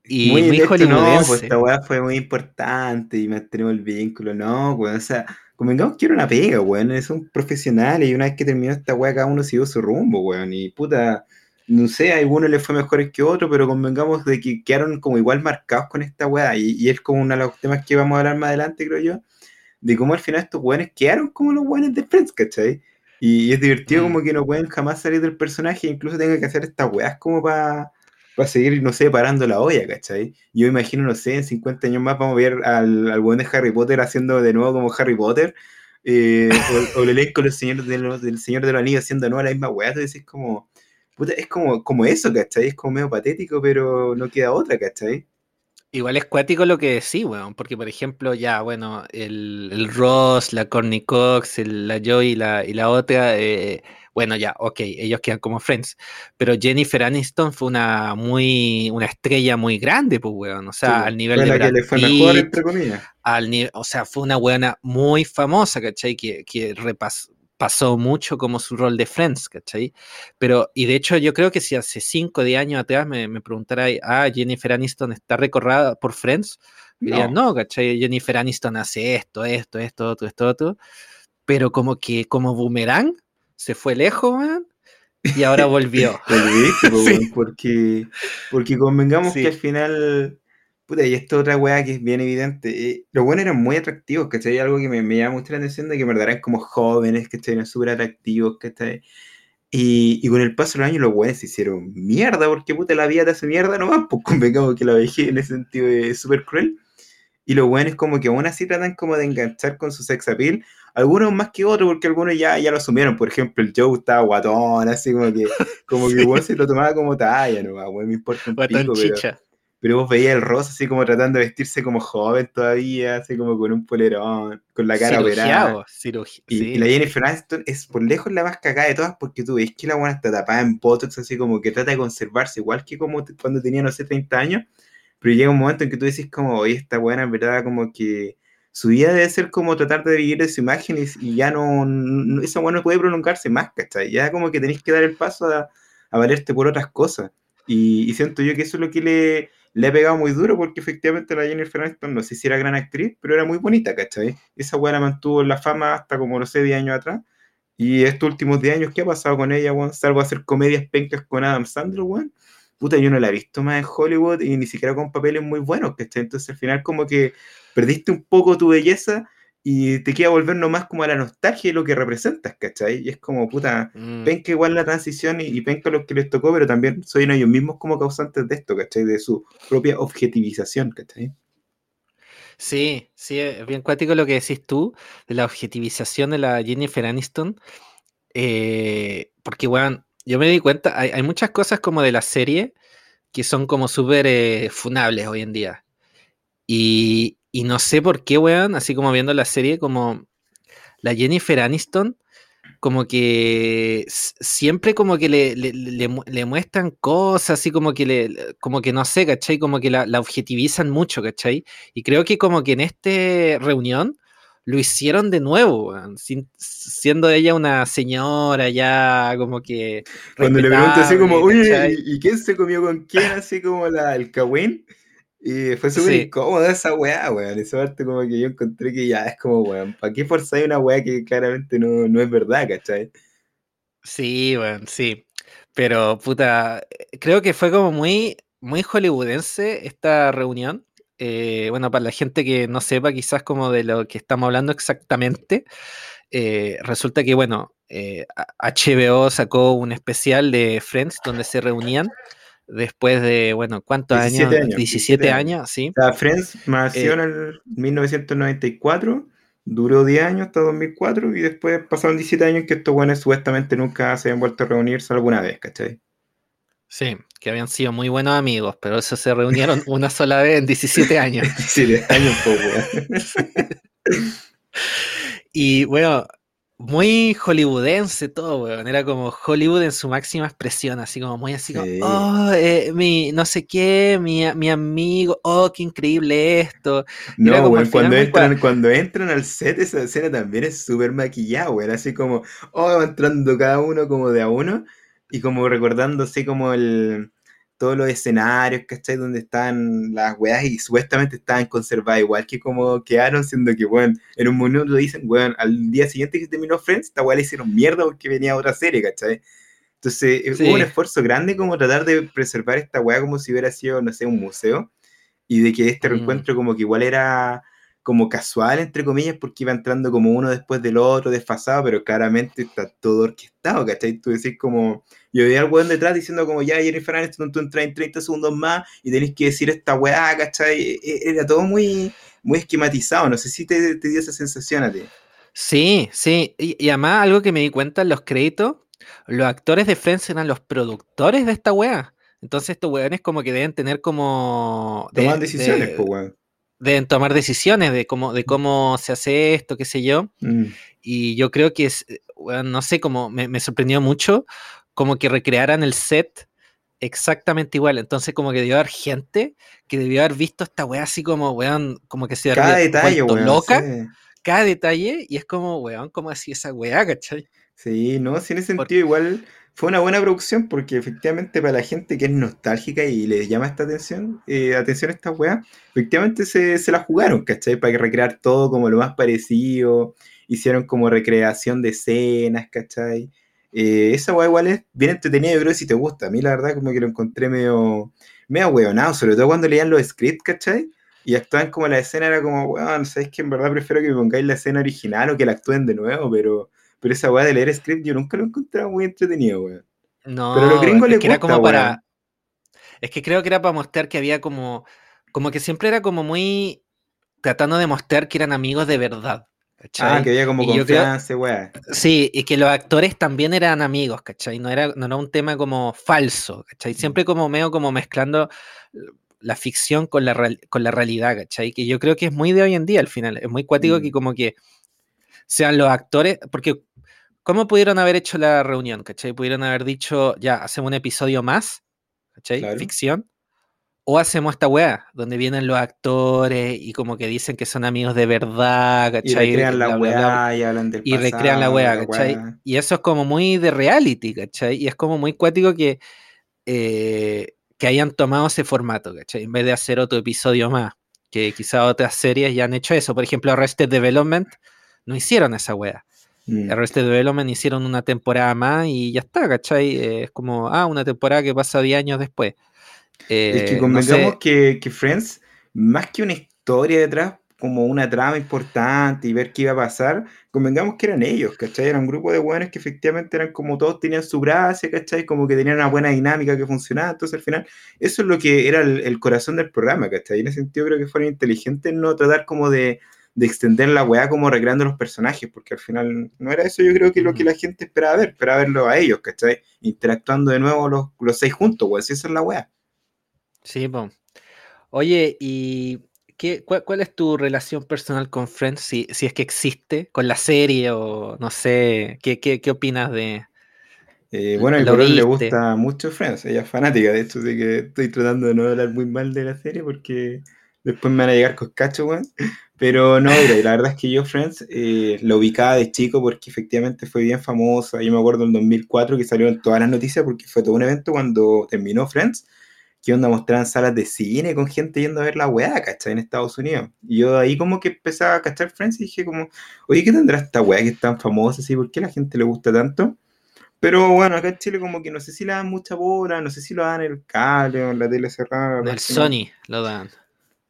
Y muy, muy No, pues esta weá fue muy importante y mantenemos el vínculo, no, weón, o sea, convengamos que era una pega, weón, un profesional y una vez que terminó esta weá, cada uno siguió su rumbo, weón, y puta, no sé, a algunos les fue mejor que otro, pero convengamos de que quedaron como igual marcados con esta weá, y, y es como uno de los temas que vamos a hablar más adelante, creo yo de cómo al final estos weones quedaron como los weones de Friends, ¿cachai? Y, es divertido mm. como que no pueden jamás salir del personaje, incluso tengan que hacer estas weas como para seguir, no sé, parando la olla, ¿cachai? Yo imagino, no sé, en 50 años más vamos a ver al, al weón de Harry Potter haciendo de nuevo como Harry Potter, eh, o, el elenco del Señor de los, del Señor de los Anillos haciendo de nuevo la misma wea, entonces es como, puta, es como, como eso, ¿cachai? Es como medio patético, pero no queda otra, ¿cachai? Igual es cuático lo que sí, weón, porque por ejemplo, ya, bueno, el, Ross, la Corny Cox, la Joy y la, y la otra, eh, bueno, ya, ok, ellos quedan como friends, pero Jennifer Aniston fue una muy, una estrella muy grande, pues, weón, o sea, al nivel de que le fue mejor, entre comillas. Al o sea, fue una weona muy famosa, ¿cachai? Que, que repasó, pasó mucho como su rol de Friends, ¿cachai? Pero, y de hecho yo creo que si hace 5 o 10 años atrás me, me preguntara, ah, Jennifer Aniston está recorrada por Friends, diría, no. ¿cachai? Jennifer Aniston hace esto, esto, esto, esto, esto, esto, pero como que como boomerang se fue lejos, man, y ahora volvió. porque, porque convengamos que al final Puta, y esta otra weá que es bien evidente. Eh, los buenos eran muy atractivos, ¿cachai? Algo que me, me, llama mucho la atención de que en verdad eran como jóvenes, que Eran súper atractivos, ¿cachai? Y, y con el paso de los años los buenos se hicieron mierda, porque puta la vida te hace mierda nomás, pues convengamos que la vejez en ese sentido es súper cruel. Y los buenos como que aún así tratan como de enganchar con su sex appeal, algunos más que otros, porque algunos ya, ya lo asumieron. Por ejemplo, el Joe estaba guatón, así como que, como que igual se lo tomaba como talla, no, me importa un pico, pero, pero vos veías el Ross así como tratando de vestirse como joven todavía, así como con un polerón, con la cara operada. y, la Jennifer Aniston es por lejos la más cagada de todas porque tú ves que la buena está tapada en Botox, así como que trata de conservarse, igual que como cuando tenía, no sé, 30 años, pero llega un momento en que tú dices como, oye, esta buena en verdad como que su vida debe ser como tratar de vivir de su imagen y, ya no, esa buena no puede prolongarse más, ¿cachai? Ya como que tenés que dar el paso a, a valerte por otras cosas. Y, y siento yo que eso es lo que le le ha pegado muy duro porque efectivamente la Jennifer Aniston no sé si era gran actriz, pero era muy bonita, ¿cachai? Esa weá mantuvo en la fama hasta como, no sé, 10 años atrás. Y estos últimos 10 años, ¿qué ha pasado con ella, weón? Salvo hacer comedias pencas con Adam Sandler, weón. Puta, yo no la he visto más en Hollywood y ni siquiera con papeles muy buenos, ¿cachai? Entonces al final como que perdiste un poco tu belleza y te queda volver nomás como a la nostalgia y lo que representas, ¿cachai? Y es como, puta, mm. ven que igual la transición y, ven que lo que les tocó, pero también son ellos mismos como causantes de esto, ¿cachai? De su propia objetivización, ¿cachai? Sí, sí, es bien cuático lo que decís tú, de la objetivización de la Jennifer Aniston, eh, porque, bueno, yo me di cuenta, hay, muchas cosas como de la serie que son como súper eh, funables hoy en día. Y, y no sé por qué, weón, así como viendo la serie, como la Jennifer Aniston como que siempre como que le, le, muestran cosas, así como que le, como que no sé, ¿cachai? Como que la, objetivizan mucho, ¿cachai? Y creo que como que en esta reunión lo hicieron de nuevo, siendo ella una señora ya como que... Cuando le pregunto así como, oye, ¿y, quién se comió con quién? Así como la, el. Y fue súper incómoda esa weá, weón. Esa parte como que yo encontré que ya es como, weón, ¿para qué forzáis una weá que claramente no, no es verdad, cachai? Sí, weón, sí. Pero, puta, creo que fue como muy, muy hollywoodense esta reunión. Eh, bueno, para la gente que no sepa quizás como de lo que estamos hablando exactamente, eh, resulta que, bueno, HBO eh, sacó un especial de Friends donde se reunían después de, bueno, ¿cuántos años? 17 años, sí. O sea, Friends nació eh en el 1994, duró 10 años hasta 2004 y después pasaron 17 años que estos buenos supuestamente nunca se habían vuelto a reunirse alguna vez, ¿cachai? Sí, que habían sido muy buenos amigos, pero eso se reunieron una sola vez en 17 años. 17 años, poco, Y bueno, muy hollywoodense todo, weón. Era como Hollywood en su máxima expresión, así como muy así como, oh, eh, mi no sé qué, mi, mi, amigo, oh, qué increíble esto. No, weón, cuando entran, cuando entran al set, esa escena también es súper maquillada, weón. Así como, oh, entrando cada uno como de a uno, y como recordando así como el todos los escenarios, ¿cachai? Donde están las weas y supuestamente estaban conservadas igual que como quedaron, siendo que, bueno, en un minuto dicen, bueno, al día siguiente que terminó Friends, esta wea le hicieron mierda porque venía otra serie, ¿cachai? Entonces, hubo un esfuerzo grande como tratar de preservar esta wea como si hubiera sido, no sé, un museo, y de que este mm. reencuentro como que igual era como casual, entre comillas, porque iba entrando como uno después del otro, desfasado, pero claramente está todo orquestado, ¿cachai? Tú decís como, yo veía al weón detrás diciendo como, ya, Jennifer Aniston, tú entras en 30 segundos más y tenés que decir esta weá, ¿cachai? E, e, era todo muy, muy esquematizado, no sé si te, dio esa sensación a ti. Sí, sí, y, y, además algo que me di cuenta en los créditos, los actores de Friends eran los productores de esta weá. Entonces estos weones como que deben tener como... Toman decisiones, pues weón deben tomar decisiones de cómo, de cómo se hace esto, qué sé yo. Mm. Y yo creo que es, no sé, como me, sorprendió mucho como que recrearan el set exactamente igual. Entonces, como que debió haber gente que debió haber visto esta weá así como, weón, como que se Cada detalle, weón, loca. Cada detalle, y es como, weón, como así esa weá, ¿cachai? Sí, no, si en ese sentido igual fue una buena producción porque efectivamente para la gente que es nostálgica y le llama esta atención, eh, atención a esta weá, efectivamente se, se, la jugaron, ¿cachai? Para recrear todo como lo más parecido, hicieron como recreación de escenas, ¿cachai? Eh, esa weá igual es bien entretenida, yo creo que si te gusta. A mí la verdad como que lo encontré medio, medio weonado, sobre todo cuando leían los scripts, ¿cachai? Y actuaban como la escena era como, weón, ¿sabes que en verdad prefiero que me pongáis la escena original o que la actúen de nuevo? Pero pero esa weá de leer script yo nunca lo he encontrado muy entretenido, weón. No, Pero a los gringos es que era como para. Es que creo que era para mostrar que había como. Como que siempre era como muy. Tratando de mostrar que eran amigos de verdad. ¿cachai? Ah, que había como confianza, weá. Sí, y que los actores también eran amigos, ¿cachai? No era, no era un tema como falso, ¿cachai? Siempre como medio como mezclando la ficción con la, con la realidad, ¿cachai? Que yo creo que es muy de hoy en día al final. Es muy cuático que mm. como que sean los actores, porque ¿Cómo pudieron haber hecho la reunión? ¿Cachai? Pudieron haber dicho, ya, hacemos un episodio más, ¿cachai? Ficción. O hacemos esta weá, donde vienen los actores y como que dicen que son amigos de verdad, ¿cachai? Y recrean la weá y hablan del Y recrean la weá, ¿cachai? Y eso es como muy de reality, ¿cachai? Y es como muy cuático que, eh, que hayan tomado ese formato, ¿cachai? En vez de hacer otro episodio más, que quizá otras series ya han hecho eso. Por ejemplo, Arrested Development no hicieron esa weá. Mm. De Development hicieron una temporada más y ya está, ¿cachai? Eh, es como, ah, una temporada que pasa 10 años después. es que eh, convengamos que, Friends, más que una historia detrás, como una trama importante y ver qué iba a pasar, convengamos que eran ellos, ¿cachai? Era un grupo de buenos que efectivamente eran como todos tenían su gracia, ¿cachai? Como que tenían una buena dinámica que funcionaba, entonces al final eso es lo que era el, el corazón del programa, ¿cachai? En ese sentido creo que fueron inteligentes no tratar como de de extender la weá como recreando los personajes, porque al final no era eso, yo creo que lo que la gente esperaba ver, esperaba verlo a ellos, ¿cachai? Interactuando de nuevo los, los seis juntos, weón, esa es la weá. Sí, pues. Oye, y ¿qué, cuál, es tu relación personal con Friends? Si, si, es que existe, con la serie o no sé, ¿qué, qué, qué opinas de, eh, bueno, a mi le gusta mucho Friends, ella es fanática de esto, así que estoy tratando de no hablar muy mal de la serie porque después me van a llegar con cacho, weón. Pero no, la verdad es que yo Friends eh, lo ubicaba de chico porque efectivamente fue bien famosa. Yo me acuerdo en 2004 que salieron todas las noticias porque fue todo un evento cuando terminó Friends, que onda mostraban salas de cine con gente yendo a ver la weá, ¿cachai? En Estados Unidos. Y yo ahí como que empezaba a cachar Friends y dije como, oye, ¿qué tendrá esta weá que es tan famosa? ¿sí? ¿Por qué a la gente le gusta tanto? Pero bueno, acá en Chile como que no sé si le dan mucha bola, no sé si lo dan en el cable o en la tele cerrada. El Sony lo dan.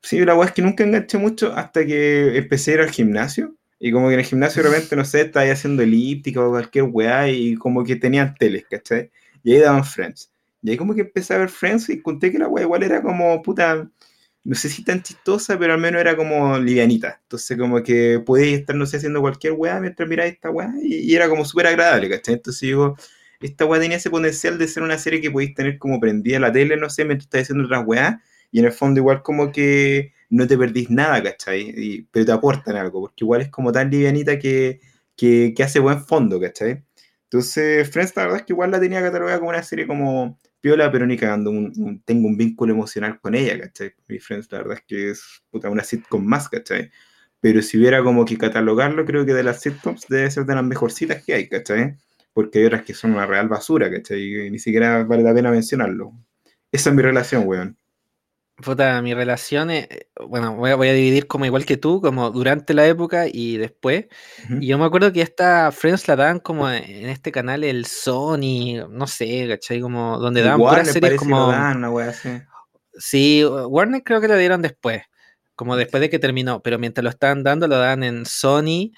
Sí, la weá es que nunca enganché mucho hasta que empecé a ir al gimnasio. Y como que en el gimnasio de repente, no sé, estaba haciendo elíptica o cualquier weá y como que tenían teles, ¿cachai? Y ahí daban Friends. Y ahí como que empecé a ver Friends y conté que la weá igual era como, puta, no sé si tan chistosa, pero al menos era como livianita. Entonces, como que podíais estar, no sé, haciendo cualquier weá mientras miráis esta weá y, era como súper agradable, ¿cachai? Entonces, digo, esta weá tenía ese potencial de ser una serie que podéis tener como prendida la tele, no sé, mientras estáis haciendo otras weá y en el fondo, igual como que no te perdís nada, ¿cachai? pero te aportan algo, porque igual es como tan livianita que, que, que hace buen fondo, ¿cachai? Entonces, Friends, la verdad es que igual la tenía catalogada como una serie como piola, pero ni cagando, un, tengo un vínculo emocional con ella, ¿cachai? Mi Friends, la verdad es que es puta, una sitcom más, ¿cachai? Pero si hubiera como que catalogarlo, creo que de las sitcoms debe ser de las mejorcitas que hay, ¿cachai? Porque hay otras que son una real basura, ¿cachai? Y ni siquiera vale la pena mencionarlo. Esa es mi relación, weón. Puta, mi relación, es, bueno, voy a, voy a, dividir como igual que tú, como durante la época y después. Y yo me acuerdo que esta Friends la dan como en este canal, el Sony, no sé, ¿cachai? Como donde dan puras series como... Dan, así. Sí, Warner creo que la dieron después, como después de que terminó, pero mientras lo estaban dando lo dan en Sony.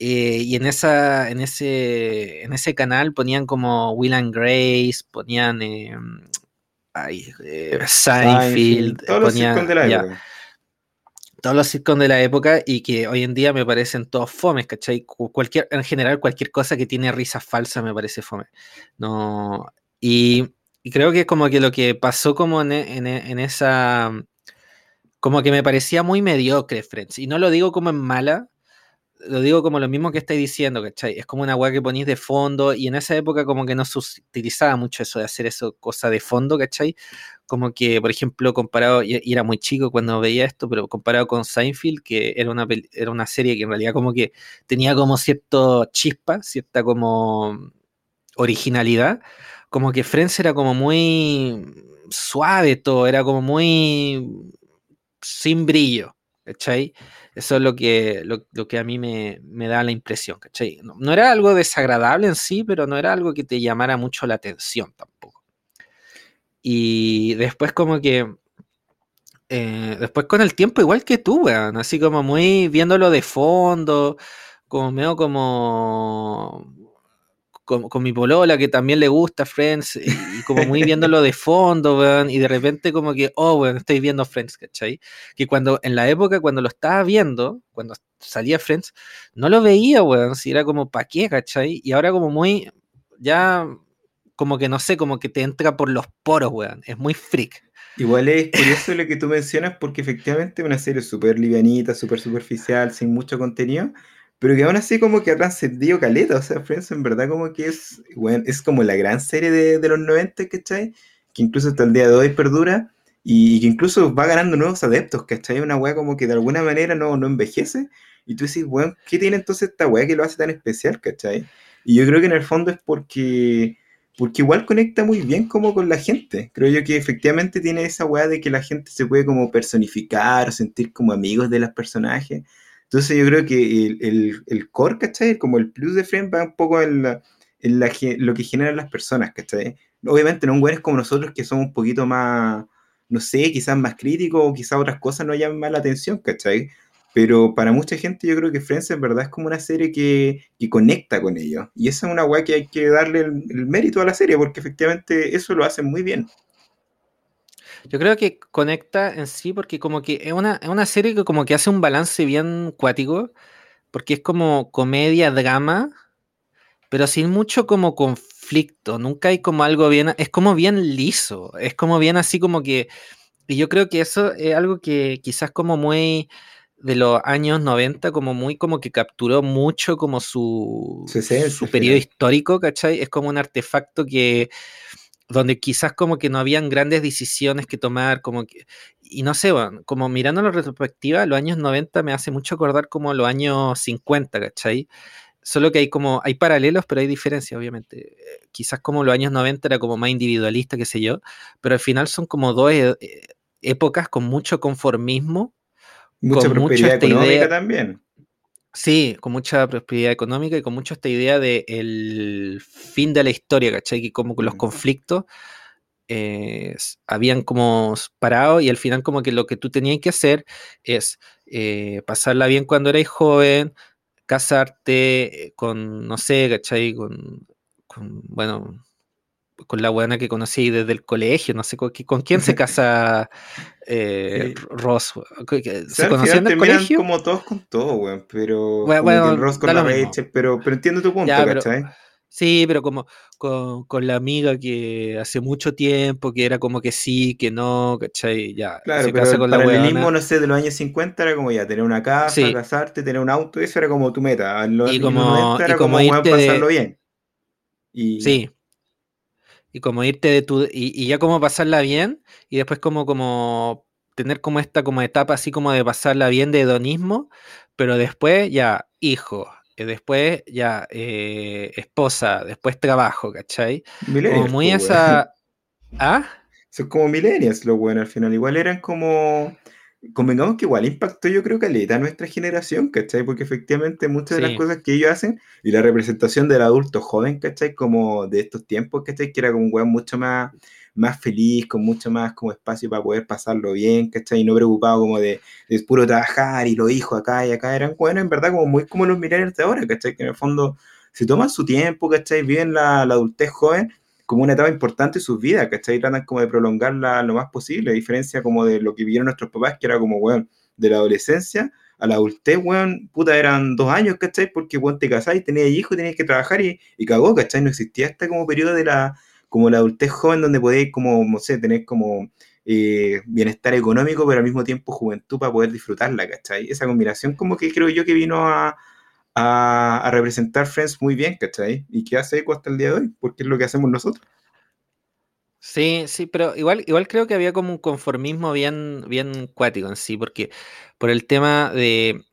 Eh, y en esa en ese en ese canal ponían como Will and Grace ponían eh, eh, Seinfeld, todos los sitcoms de la época. Todos los sitcoms de la época y que hoy en día me parecen todos fomes, ¿cachai? Cualquier, en general, cualquier cosa que tiene risa falsa me parece fome. No, y, creo que como que lo que pasó como en, en esa... Como que me parecía muy mediocre, Friends. Y no lo digo como en mala, lo digo como lo mismo que estáis diciendo, ¿cachai? Es como una weá que ponís de fondo y en esa época como que no se utilizaba mucho eso de hacer eso, cosa de fondo, ¿cachai? Como que, por ejemplo, comparado, y era muy chico cuando veía esto, pero comparado con Seinfeld, que era una, era una serie que en realidad como que tenía como cierto chispa, cierta como originalidad, como que Friends era como muy suave todo, era como muy sin brillo, ¿cachai? Eso es lo que, lo, que a mí me, da la impresión, ¿cachai? No, era algo desagradable en sí, pero no era algo que te llamara mucho la atención tampoco. Y después como que... Eh, después con el tiempo, igual que tú, weón, así como muy viéndolo de fondo, como medio como con, mi polola que también le gusta Friends y, como muy viéndolo de fondo, weón, y de repente como que, oh, weón, estoy viendo Friends, ¿cachai? Que cuando, en la época cuando lo estaba viendo, cuando salía Friends, no lo veía, weón, si era como, ¿pa' qué, cachai? Y ahora como muy, ya, como que no sé, como que te entra por los poros, weón, es muy freak. Igual es curioso lo que tú mencionas porque efectivamente una serie súper livianita, súper superficial, sin mucho contenido, pero que aún así como que ha trascendido caleta, o sea, Friends en verdad como que es, bueno, es como la gran serie de, de los 90, ¿cachai? Que incluso hasta el día de hoy perdura y que incluso va ganando nuevos adeptos, ¿cachai? Una weá como que de alguna manera no, no envejece y tú dices, bueno, ¿qué tiene entonces esta weá que lo hace tan especial, ¿cachai? Y yo creo que en el fondo es porque, porque igual conecta muy bien como con la gente. Creo yo que efectivamente tiene esa weá de que la gente se puede como personificar, sentir como amigos de los personajes. Entonces yo creo que el, el, el core, ¿cachai? Como el plus de Friends va un poco en, la, en la, lo que generan las personas, ¿cachai? Obviamente no buenos como nosotros que somos un poquito más, no sé, quizás más críticos o quizás otras cosas no llamen más la atención, ¿cachai? Pero para mucha gente yo creo que Friends en verdad es como una serie que, que conecta con ellos. Y esa es una weá que hay que darle el, el, mérito a la serie porque efectivamente eso lo hacen muy bien. Yo creo que conecta en sí porque como que es una, es una serie que como que hace un balance bien cuático, porque es como comedia, drama, pero sin mucho como conflicto, nunca hay como algo bien, es como bien liso, es como bien así como que Y yo creo que eso es algo que quizás como muy de los años 90, como muy como que capturó mucho como su, su periodo histórico, ¿cachai? Es como un artefacto que donde quizás como que no habían grandes decisiones que tomar, como que, y no sé, bueno, como mirando la retrospectiva, los años 90 me hace mucho acordar como los años 50, ¿cachai? Solo que hay como, hay paralelos, pero hay diferencias, obviamente. Quizás como los años 90 era como más individualista, qué sé yo, pero al final son como dos eh, épocas con mucho conformismo. Mucha prosperidad económica también. Sí, con mucha prosperidad económica y con mucho esta idea de el fin de la historia, ¿cachai? Que como que los conflictos eh, habían como parado y al final como que lo que tú tenías que hacer es eh, pasarla bien cuando erais joven, casarte eh, con, no sé, ¿cachai? Con, con bueno, con la buena que conocí desde el colegio, no sé con, quién se casa eh, Ross. ¿Se conocían en el colegio? Como todos con todo, weón, pero bueno, Ross con la Rachel, pero, pero entiendo tu punto, ¿cachai? sí, pero como con, la amiga que hace mucho tiempo, que era como que sí, que no, ¿cachai? Ya, claro, pero el paralelismo, no sé, de los años 50 era como ya tener una casa, casarte, tener un auto, eso era como tu meta. En los, y como, era como, pasarlo bien. Y... Sí, y como irte de tu, y, ya como pasarla bien, y después como, como tener como esta como etapa así como de pasarla bien de hedonismo, pero después ya hijo, eh, después ya eh, esposa, después trabajo, ¿cachai? como muy esa... ¿Ah? Son como millennials lo bueno al final, igual eran como convengamos que igual impactó yo creo que a nuestra generación, ¿cachai? Porque efectivamente muchas de las cosas que ellos hacen y la representación del adulto joven, ¿cachai? Como de estos tiempos, ¿cachai? Que era como un weón mucho más, más feliz, con mucho más como espacio para poder pasarlo bien, ¿cachai? Y no preocupado como de, de puro trabajar y los hijos acá y acá, eran, bueno, en verdad como muy como los millennials de ahora, ¿cachai? Que en el fondo se toman su tiempo, ¿cachai? Viven la, la adultez joven como una etapa importante en sus vidas, ¿cachai? Tratan como de prolongarla lo más posible, a diferencia como de lo que vivieron nuestros papás, que era como, weón, de la adolescencia a la adultez, weón, puta, eran dos años, ¿cachai? Porque, weón, te casáis, tenías hijos, tenías que trabajar y, y cagó, ¿cachai? No existía este como periodo de la, como la adultez joven donde podéis, como, no sé, tener como eh, bienestar económico, pero al mismo tiempo juventud para poder disfrutarla, ¿cachai? Esa combinación como que creo yo que vino a, a, representar Friends muy bien, ¿cachai? Y que hace eco hasta el día de hoy, porque es lo que hacemos nosotros. Sí, sí, pero igual, igual creo que había como un conformismo bien, bien cuático en sí, porque por el tema de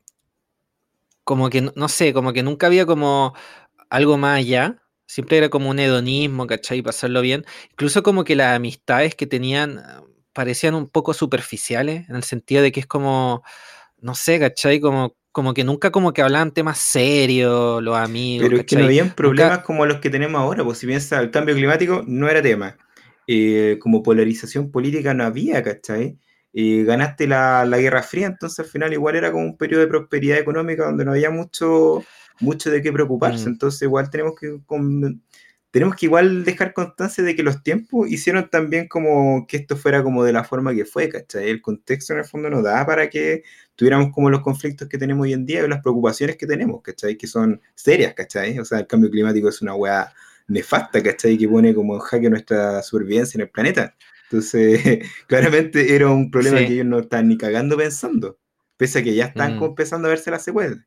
como que, no sé, como que nunca había como algo más allá, siempre era como un hedonismo, ¿cachai? Pasarlo bien. Incluso como que las amistades que tenían parecían un poco superficiales, en el sentido de que es como, no sé, ¿cachai? Como como que nunca como que hablaban temas serios, los amigos. Pero es que no habían problemas como los que tenemos ahora, pues si piensas, el cambio climático no era tema. Eh, como polarización política no había, ¿cachai? Eh, ganaste la, la, Guerra Fría, entonces al final igual era como un periodo de prosperidad económica donde no había mucho, mucho de qué preocuparse, mm. entonces igual tenemos que tenemos que igual dejar constancia de que los tiempos hicieron también como que esto fuera como de la forma que fue, ¿cachai? El contexto en el fondo no da para que tuviéramos como los conflictos que tenemos hoy en día y las preocupaciones que tenemos, ¿cachai? Que son serias, ¿cachai? O sea, el cambio climático es una weá nefasta, ¿cachai? Que pone como en jaque nuestra supervivencia en el planeta. Entonces, claramente era un problema que ellos no están ni cagando pensando, pese a que ya están mm. empezando a verse las secuelas.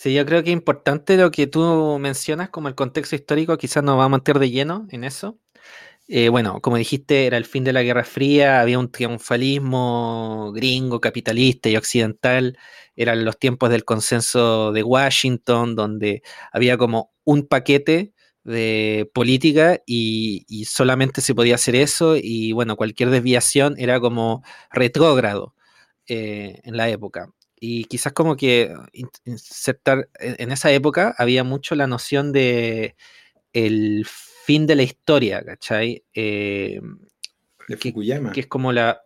Sí, yo creo que es importante lo que tú mencionas como el contexto histórico, quizás nos vamos a meter de lleno en eso. Eh, bueno, como dijiste, era el fin de la Guerra Fría, había un triunfalismo gringo, capitalista y occidental, eran los tiempos del consenso de Washington, donde había como un paquete de política y, solamente se podía hacer eso y bueno, cualquier desviación era como retrógrado eh, en la época y quizás como que insertar en esa época había mucho la noción de el fin de la historia, ¿cachai? Eh, de Fukuyama. Que, es como la...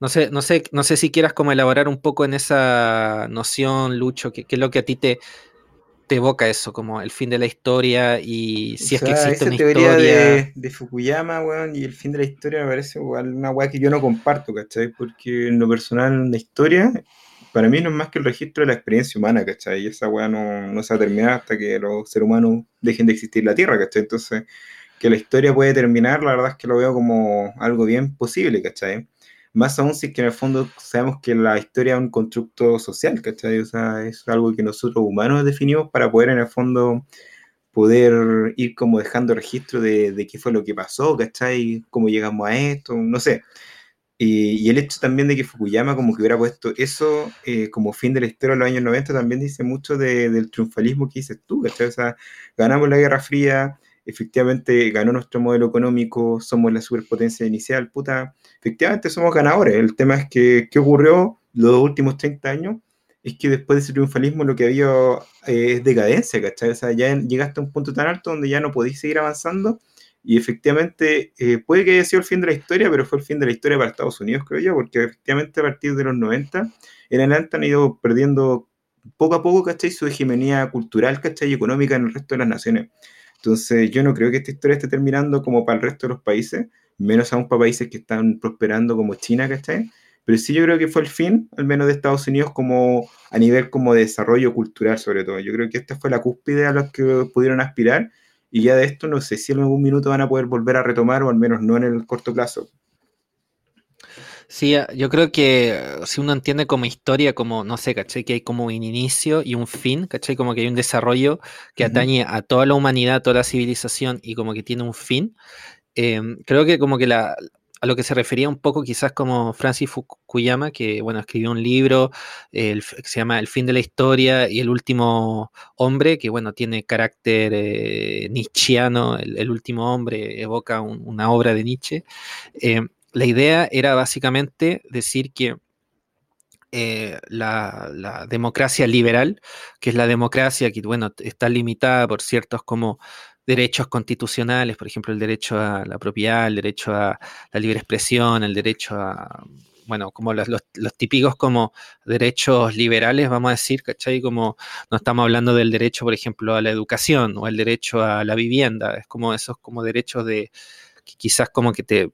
No sé, no sé, no sé si quieras como elaborar un poco en esa noción, Lucho, que, es lo que a ti te, te evoca eso, como el fin de la historia y si es que existe una teoría De, de Fukuyama, weón, y el fin de la historia me parece una weá que yo no comparto, ¿cachai? Porque en lo personal, la historia para mí no es más que el registro de la experiencia humana, ¿cachai? Y esa weá no, no se va a terminar hasta que los seres humanos dejen de existir en la Tierra, ¿cachai? Entonces, que la historia puede terminar, la verdad es que lo veo como algo bien posible, ¿cachai? Más aún si es que en el fondo sabemos que la historia es un constructo social, ¿cachai? O sea, es algo que nosotros humanos definimos para poder en el fondo poder ir como dejando registro de, de qué fue lo que pasó, ¿cachai? Cómo llegamos a esto, no sé. Y, el hecho también de que Fukuyama como que hubiera puesto eso eh, como fin de la historia en los años 90 también dice mucho del triunfalismo que dices tú, ¿cachai? O sea, ganamos la Guerra Fría, efectivamente ganó nuestro modelo económico, somos la superpotencia inicial, puta, efectivamente somos ganadores. El tema es que, ¿qué ocurrió los últimos 30 años? Es que después de ese triunfalismo lo que había eh, es decadencia, ¿cachai? O sea, ya llegaste a un punto tan alto donde ya no podéis seguir avanzando y efectivamente eh, puede que haya sido el fin de la historia, pero fue el fin de la historia para Estados Unidos, creo yo, porque efectivamente a partir de los 90 en adelante han ido perdiendo poco a poco, ¿cachai? Su hegemonía cultural, ¿cachai? Y económica en el resto de las naciones. Entonces, yo no creo que esta historia esté terminando como para el resto de los países, menos aún para países que están prosperando como China, ¿cachai? Pero sí yo creo que fue el fin, al menos de Estados Unidos, como a nivel como de desarrollo cultural sobre todo. Yo creo que esta fue la cúspide a los que pudieron aspirar y ya de esto no sé si en algún minuto van a poder volver a retomar o al menos no en el corto plazo. Sí, yo creo que si uno entiende como historia, como, no sé, ¿cachai? Que hay como un inicio y un fin, ¿cachai? Como que hay un desarrollo que atañe a toda la humanidad, a toda la civilización y como que tiene un fin. Em, creo que como que la, a lo que se refería un poco quizás como Francis Fukuyama, que bueno, escribió un libro que se llama El fin de la historia y el último hombre, que bueno, tiene carácter eh, el, último hombre evoca una obra de Nietzsche. Em, la idea era básicamente decir que eh, la, democracia liberal, que es la democracia que, bueno, está limitada por ciertos como derechos constitucionales, por ejemplo, el derecho a la propiedad, el derecho a la libre expresión, el derecho a, bueno, como los, típicos como derechos liberales, vamos a decir, ¿cachai? Como no estamos hablando del derecho, por ejemplo, a la educación o el derecho a la vivienda, es como esos como derechos de quizás como que te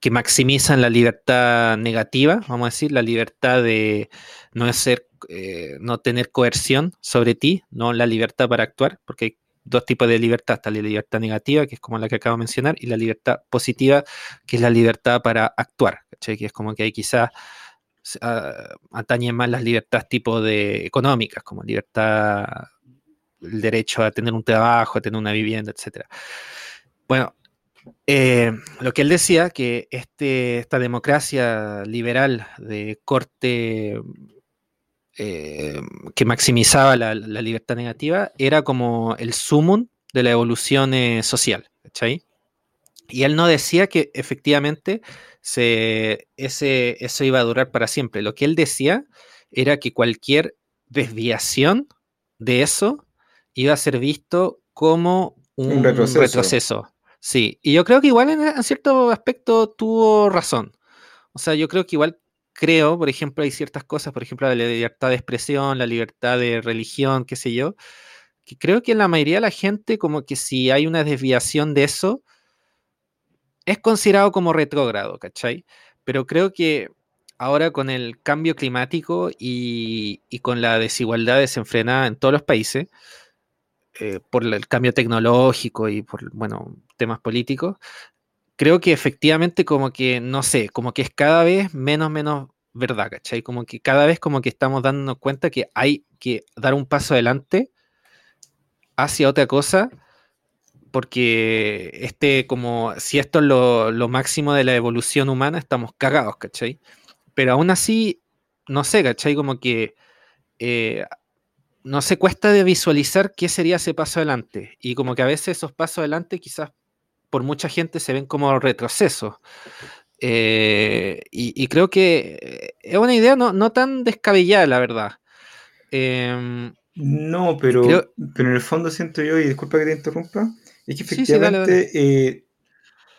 que maximizan la libertad negativa, vamos a decir, la libertad de no ser, eh, no tener coerción sobre ti, no la libertad para actuar, porque dos tipos de libertad, está la libertad negativa, que es como la que acabo de mencionar, y la libertad positiva, que es la libertad para actuar, que es como que hay quizás uh, atañen más las libertades tipo de económicas, como libertad, el derecho a tener un trabajo, a tener una vivienda, etcétera. Bueno, eh, lo que él decía, que este, esta democracia liberal de corte eh, que maximizaba la, libertad negativa era como el sumum de la evolución eh, social. Y él no decía que efectivamente se, ese, eso iba a durar para siempre. Lo que él decía era que cualquier desviación de eso iba a ser visto como un, retroceso. Sí, y yo creo que igual en, cierto aspecto tuvo razón. O sea, yo creo que igual creo, por ejemplo, hay ciertas cosas, por ejemplo, la libertad de expresión, la libertad de religión, qué sé yo, que creo que en la mayoría de la gente, como que si hay una desviación de eso, es considerado como retrógrado, ¿cachai? Pero creo que ahora con el cambio climático y, con la desigualdad desenfrenada en todos los países, eh, por el cambio tecnológico y por, bueno, temas políticos, creo que efectivamente como que, no sé, como que es cada vez menos, menos verdad, ¿cachai? Como que cada vez como que estamos dándonos cuenta que hay que dar un paso adelante hacia otra cosa, porque este como, si esto es lo, máximo de la evolución humana, estamos cagados, ¿cachai? Pero aún así, no sé, ¿cachai? Como que eh, no se cuesta de visualizar qué sería ese paso adelante. Y como que a veces esos pasos adelante quizás por mucha gente se ven como retrocesos. Eh, y, creo que es una idea no, tan descabellada, la verdad. Em, no, pero, pero en el fondo siento yo, y disculpa que te interrumpa, es que efectivamente, eh,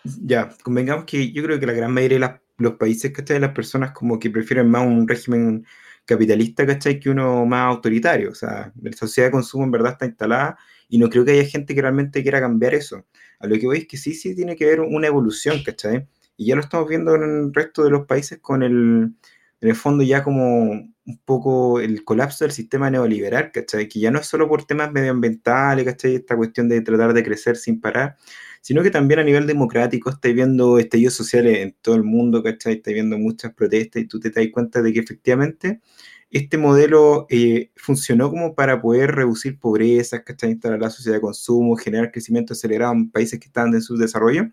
ya, convengamos que yo creo que la gran mayoría de los países que están las personas como que prefieren más un régimen capitalista, ¿cachai? Que uno más autoritario. O sea, la sociedad de consumo en verdad está instalada y no creo que haya gente que realmente quiera cambiar eso. A lo que voy es que sí, sí tiene que haber una evolución, ¿cachai? Y ya lo estamos viendo en el resto de los países con el, en el fondo ya como un poco el colapso del sistema neoliberal, ¿cachai? Que ya no es solo por temas medioambientales, ¿cachai? Esta cuestión de tratar de crecer sin parar, sino que también a nivel democrático estáis viendo estallidos sociales en todo el mundo, ¿cachai? Estáis viendo muchas protestas y tú te das cuenta de que efectivamente este modelo eh, funcionó como para poder reducir pobreza, ¿cachai? Instalar la sociedad de consumo, generar crecimiento acelerado en países que están en su desarrollo,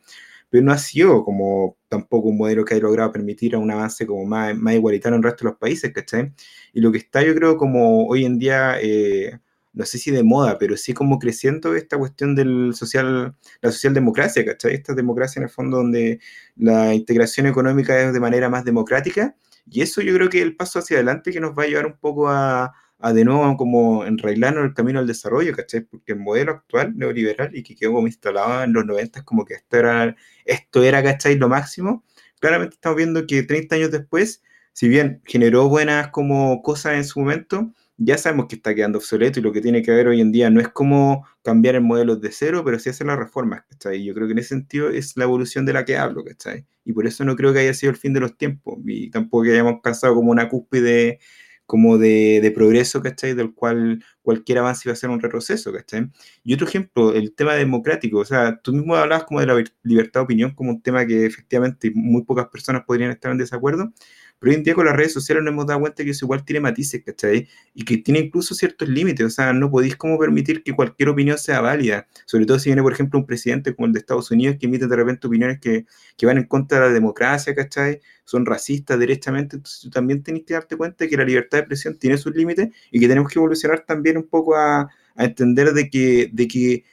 pero no ha sido como tampoco un modelo que haya logrado permitir un avance como más, más igualitario en el resto de los países, ¿cachai? Y lo que está yo creo como hoy en día, eh, no sé si de moda, pero sí como creciendo esta cuestión del social, la socialdemocracia, ¿cachai? Esta democracia en el fondo donde la integración económica es de manera más democrática y eso yo creo que es el paso hacia adelante que nos va a llevar un poco a, a de nuevo como enrailarnos el camino al desarrollo, ¿cachai? Porque el modelo actual neoliberal y que quedó como instalado en los 90 como que esto era, esto era, ¿cachai? Lo máximo. Claramente estamos viendo que 30 años después, si bien generó buenas como cosas en su momento, ya sabemos que está quedando obsoleto y lo que tiene que haber hoy en día no es como cambiar el modelo de cero, pero sí hacer las reformas, ¿cachai? Yo creo que en ese sentido es la evolución de la que hablo, ¿cachai? Y por eso no creo que haya sido el fin de los tiempos y tampoco que hayamos pasado como una cúspide como de, de, progreso, ¿cachai? Del cual cualquier avance iba a ser un retroceso, ¿cachai? Y otro ejemplo, el tema democrático, o sea, tú mismo hablabas como de la libertad de opinión como un tema que efectivamente muy pocas personas podrían estar en desacuerdo, pero hoy en día con las redes sociales nos hemos dado cuenta que eso igual tiene matices, ¿cachai? Y que tiene incluso ciertos límites, o sea, no podéis como permitir que cualquier opinión sea válida, sobre todo si viene, por ejemplo, un presidente como el de Estados Unidos que emite de repente opiniones que, que van en contra de la democracia, ¿cachai? Son racistas derechamente, entonces tú también tenés que darte cuenta que la libertad de expresión tiene sus límites y que tenemos que evolucionar también un poco a, a entender de que, de que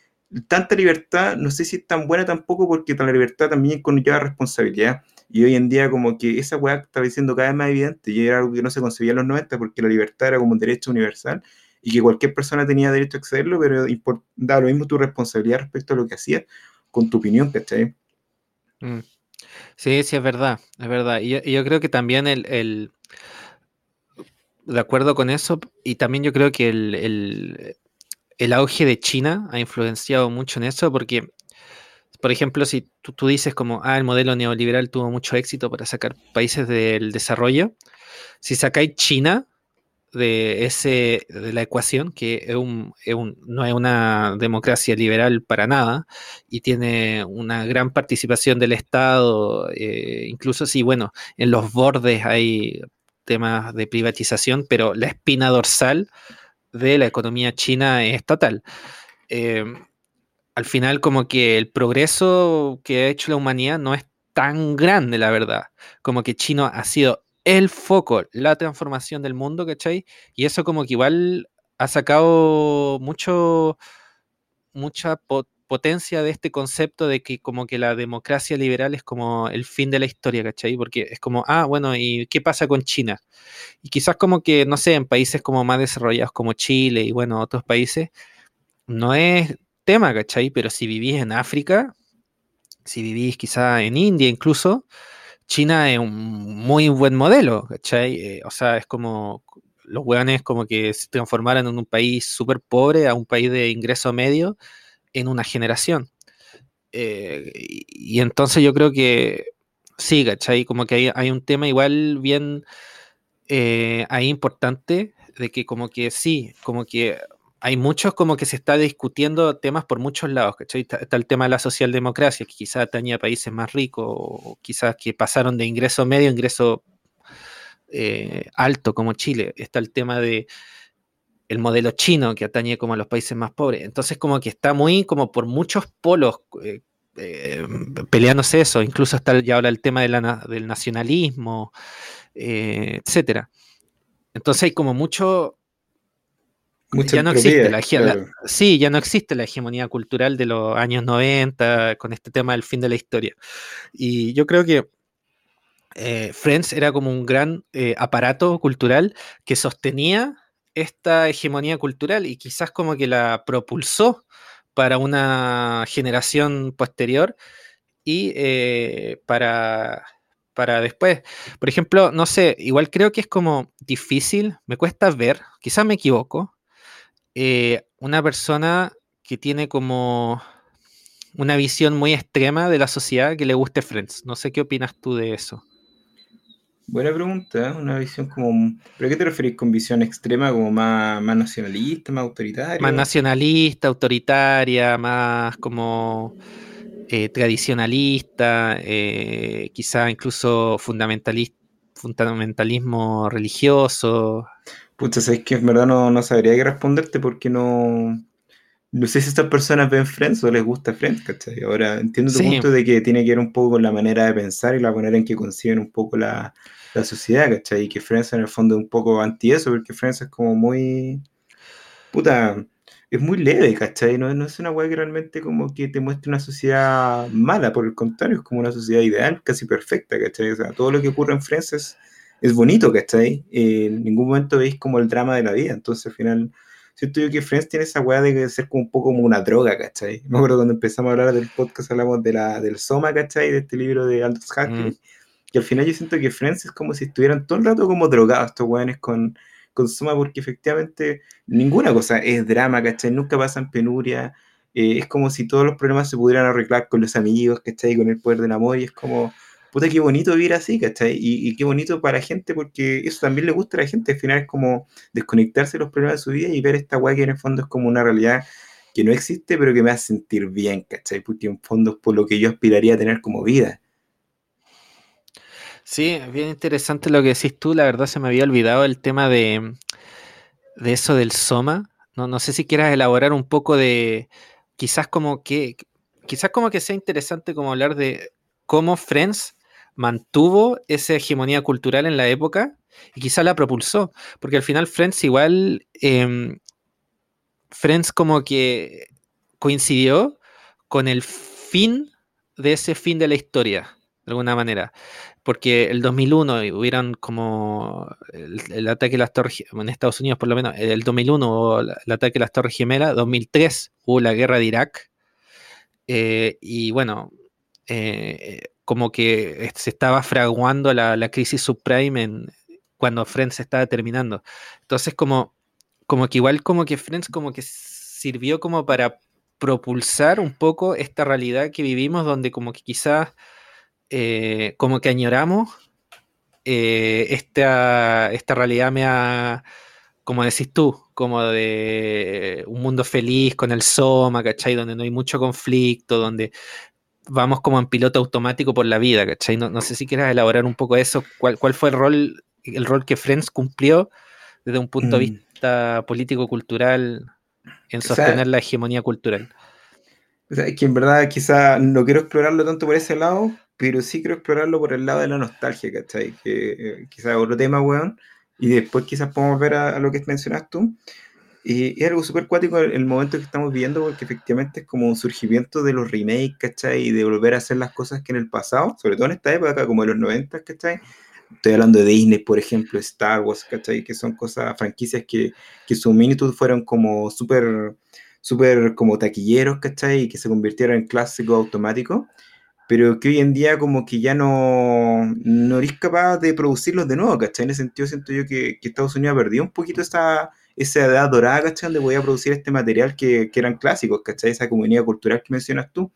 tanta libertad, no sé si es tan buena tampoco, porque la libertad también conlleva responsabilidad. Y hoy en día como que esa weá está siendo cada vez más evidente y era algo que no se concebía en los 90 porque la libertad era como un derecho universal y que cualquier persona tenía derecho a accederlo, pero da lo mismo tu responsabilidad respecto a lo que hacías con tu opinión, ¿cachai? Mm. Sí, sí, es verdad, es verdad. Y yo, creo que también el, el, de acuerdo con eso, y también yo creo que el, el, el auge de China ha influenciado mucho en eso, porque por ejemplo, si tú, dices como, ah, el modelo neoliberal tuvo mucho éxito para sacar países del desarrollo, si sacáis China de, ese, de la ecuación, que es un, no es una democracia liberal para nada, y tiene una gran participación del Estado, eh, incluso si, bueno, en los bordes hay temas de privatización, pero la espina dorsal de la economía china es total. Eh, al final como que el progreso que ha hecho la humanidad no es tan grande, la verdad. Como que Chino ha sido el foco, la transformación del mundo, ¿cachai? Y eso como que igual ha sacado mucho, mucha potencia de este concepto de que como que la democracia liberal es como el fin de la historia, ¿cachai? Porque es como, ah, bueno, ¿y qué pasa con China? Y quizás como que, no sé, en países como más desarrollados como Chile y bueno, otros países, no es tema, ¿cachai? Pero si vivís en África, si vivís quizá en India incluso, China es un muy buen modelo, ¿cachai? Eh, o sea, es como los hueones como que se transformaran en un país súper pobre a un país de ingreso medio en una generación. Eh, y, entonces yo creo que sí, ¿cachai? Como que hay, un tema igual bien eh, ahí importante de que como que sí, como que hay muchos como que se está discutiendo temas por muchos lados, ¿cachai? Está, el tema de la socialdemocracia, que quizás atañe a países más ricos, o quizás que pasaron de ingreso medio a ingreso eh, alto, como Chile. Está el tema de el modelo chino, que atañe como a los países más pobres. Entonces, como que está muy como por muchos polos eh, eh, peleándose eso. Incluso está ya ahora el tema del nacionalismo, etcétera. Entonces hay como mucho ya no existe la, sí, ya no existe la hegemonía cultural de los años 90 con este tema del fin de la historia. Y yo creo que eh, Friends era como un gran eh, aparato cultural que sostenía esta hegemonía cultural y quizás como que la propulsó para una generación posterior y eh, para, para después. Por ejemplo, no sé, igual creo que es como difícil, me cuesta ver, quizás me equivoco, eh, una persona que tiene como una visión muy extrema de la sociedad que le guste Friends. No sé qué opinas tú de eso. Buena pregunta, ¿eh? una visión como... ¿Pero qué te referís con visión extrema? ¿Como más, más nacionalista, más autoritaria? Más nacionalista, autoritaria, más como... eh, tradicionalista, eh, quizá incluso fundamentalismo religioso. Pucha, sabes que en verdad no, no sabría qué responderte porque no, no sé si estas personas ven Friends o les gusta Friends, ¿cachai? Ahora entiendo tu punto de que tiene que ver un poco con la manera de pensar y la manera en que conciben un poco la, la sociedad, ¿cachai? Y que Friends en el fondo es un poco anti eso, porque Friends es como muy. Puta, es muy leve, ¿cachai? No, no es una weá que realmente como que te muestre una sociedad mala, por el contrario, es como una sociedad ideal, casi perfecta, ¿cachai? O sea, todo lo que ocurre en Friends es, es bonito, ¿cachai? Eh, en ningún momento veis como el drama de la vida, entonces al final siento yo que Friends tiene esa weá de ser como un poco como una droga, ¿cachai? Me acuerdo cuando empezamos a hablar del podcast, hablamos de la, del Soma, ¿cachai? De este libro de Aldous Huxley, mm. y al final yo siento que Friends es como si estuvieran todo el rato como drogados estos weones con consuma porque efectivamente ninguna cosa es drama, ¿cachai? Nunca pasan penuria. Eh, es como si todos los problemas se pudieran arreglar con los amigos, ¿cachai? Con el poder del amor y es como, puta, qué bonito vivir así, ¿cachai? Y, y qué bonito para la gente porque eso también le gusta a la gente. Al final es como desconectarse de los problemas de su vida y ver esta guay que en el fondo es como una realidad que no existe, pero que me hace sentir bien, ¿cachai? Porque en fondo es por lo que yo aspiraría a tener como vida. Sí, es bien interesante lo que decís tú. La verdad se me había olvidado el tema de, de eso del Soma. No, no sé si quieras elaborar un poco de quizás como que quizás como que sea interesante como hablar de cómo Friends mantuvo esa hegemonía cultural en la época y quizás la propulsó, porque al final Friends igual em, Friends como que coincidió con el fin de ese fin de la historia, de alguna manera porque el 2001 hubieran como el, ataque a las torres, en Estados Unidos por lo menos, el 2001 el ataque a las torres gemelas, 2003 hubo la guerra de Irak, eh, y bueno, eh, como que se estaba fraguando la, crisis subprime en, cuando Friends estaba terminando. Entonces como, como que igual como que Friends como que sirvió como para propulsar un poco esta realidad que vivimos donde como que quizás eh, como que añoramos eh, esta, esta realidad me ha, como decís tú, como de un mundo feliz con el Soma, ¿cachai? Donde no hay mucho conflicto, donde vamos como en piloto automático por la vida, ¿cachai? No, sé si quieras elaborar un poco eso, cuál, cuál fue el rol, el rol que Friends cumplió desde un punto de mm. vista político-cultural en sostener la hegemonía cultural. O sea, que en verdad quizá no quiero explorarlo tanto por ese lado, pero sí quiero explorarlo por el lado de la nostalgia, ¿cachai? Que eh, quizás otro tema, weón, y después quizás podemos ver a, lo que mencionas tú. Y es algo súper cuático el, el, momento que estamos viviendo, porque efectivamente es como un surgimiento de los remakes, ¿cachai? Y de volver a hacer las cosas que en el pasado, sobre todo en esta época, como en los 90, ¿cachai? Estoy hablando de Disney, por ejemplo, Star Wars, ¿cachai? Que son cosas, franquicias que, que su minitud fueron como súper, súper como taquilleros, ¿cachai? Y que se convirtieron en clásicos automáticos pero que hoy en día como que ya no, no eres capaz de producirlos de nuevo, ¿cachai? En ese sentido siento yo que, Estados Unidos ha perdido un poquito esa, esa edad dorada, ¿cachai? Donde voy a producir este material que, que, eran clásicos, ¿cachai? Esa comunidad cultural que mencionas tú.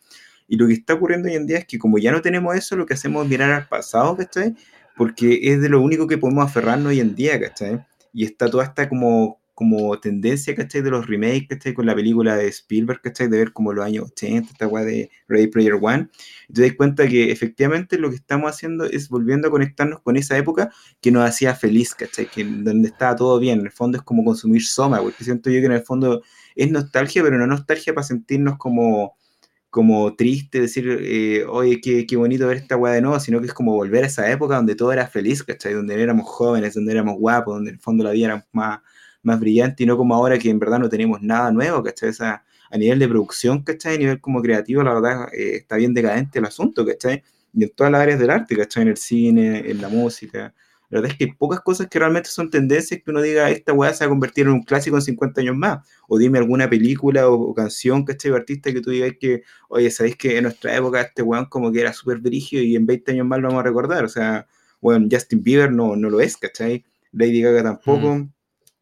Y lo que está ocurriendo hoy en día es que como ya no tenemos eso, lo que hacemos es mirar al pasado, ¿cachai? Porque es de lo único que podemos aferrarnos hoy en día, ¿cachai? Y está toda esta como como tendencia, ¿cachai? De los remakes, ¿cachai? Con la película de Spielberg, ¿cachai? De ver como los años 80, esta weá de Ready Player One. Y te das cuenta que efectivamente lo que estamos haciendo es volviendo a conectarnos con esa época que nos hacía feliz, ¿cachai? Que donde estaba todo bien. En el fondo es como consumir Soma, porque siento yo que en el fondo es nostalgia, pero no nostalgia para sentirnos como como triste, decir, eh, oye, qué, qué, bonito ver esta weá de nuevo, sino que es como volver a esa época donde todo era feliz, ¿cachai? Donde éramos jóvenes, donde éramos guapos, donde en el fondo la vida era más, más brillante y no como ahora que en verdad no tenemos nada nuevo, ¿cachai? a nivel de producción, ¿cachai? A nivel como creativo, la verdad, eh, está bien decadente el asunto, ¿cachai? Y en todas las áreas del arte, ¿cachai? En el cine, en la música. La verdad es que hay pocas cosas que realmente son tendencias que uno diga, esta weá se va a convertir en un clásico en 50 años más. O dime alguna película o, canción, ¿cachai? O artista que tú digas que, oye, ¿sabéis que en nuestra época este weón como que era súper brígido y en 20 años más lo vamos a recordar? O sea, bueno, Justin Bieber no, no lo es, ¿cachai? Lady Gaga tampoco. Mm.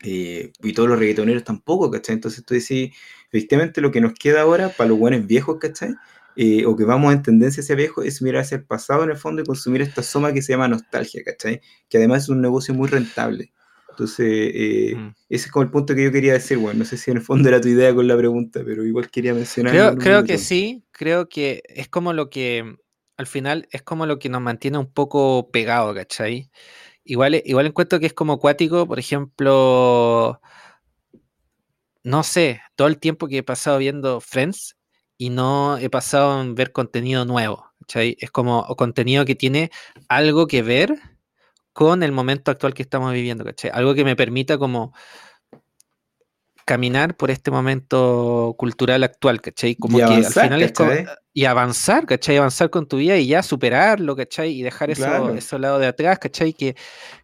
Eh, y todos los reggaetoneros tampoco, ¿cachai? Entonces tú decís, efectivamente lo que nos queda ahora para los buenos viejos, ¿cachai? Eh, o que vamos en tendencia hacia viejo, es mirar hacia el pasado en el fondo y consumir esta soma que se llama nostalgia, ¿cachai? Que además es un negocio muy rentable. Entonces, eh, mm. ese es como el punto que yo quería decir, bueno, no sé si en el fondo era tu idea con la pregunta, pero igual quería mencionar. Creo, creo que sí, creo que es como lo que, al final, es como lo que nos mantiene un poco pegado, ¿cachai? Igual, igual encuentro que es como acuático, por ejemplo, no sé, todo el tiempo que he pasado viendo Friends y no he pasado en ver contenido nuevo, ¿cachai? Es como contenido que tiene algo que ver con el momento actual que estamos viviendo, ¿cachai? Algo que me permita como caminar por este momento cultural actual, ¿cachai? Como Y que avanzar, al final es como- ¿cachai? y avanzar, ¿cachai? Avanzar con tu vida y ya superarlo, ¿cachai? Y dejar eso, Claro. eso lado de atrás, ¿cachai? Que,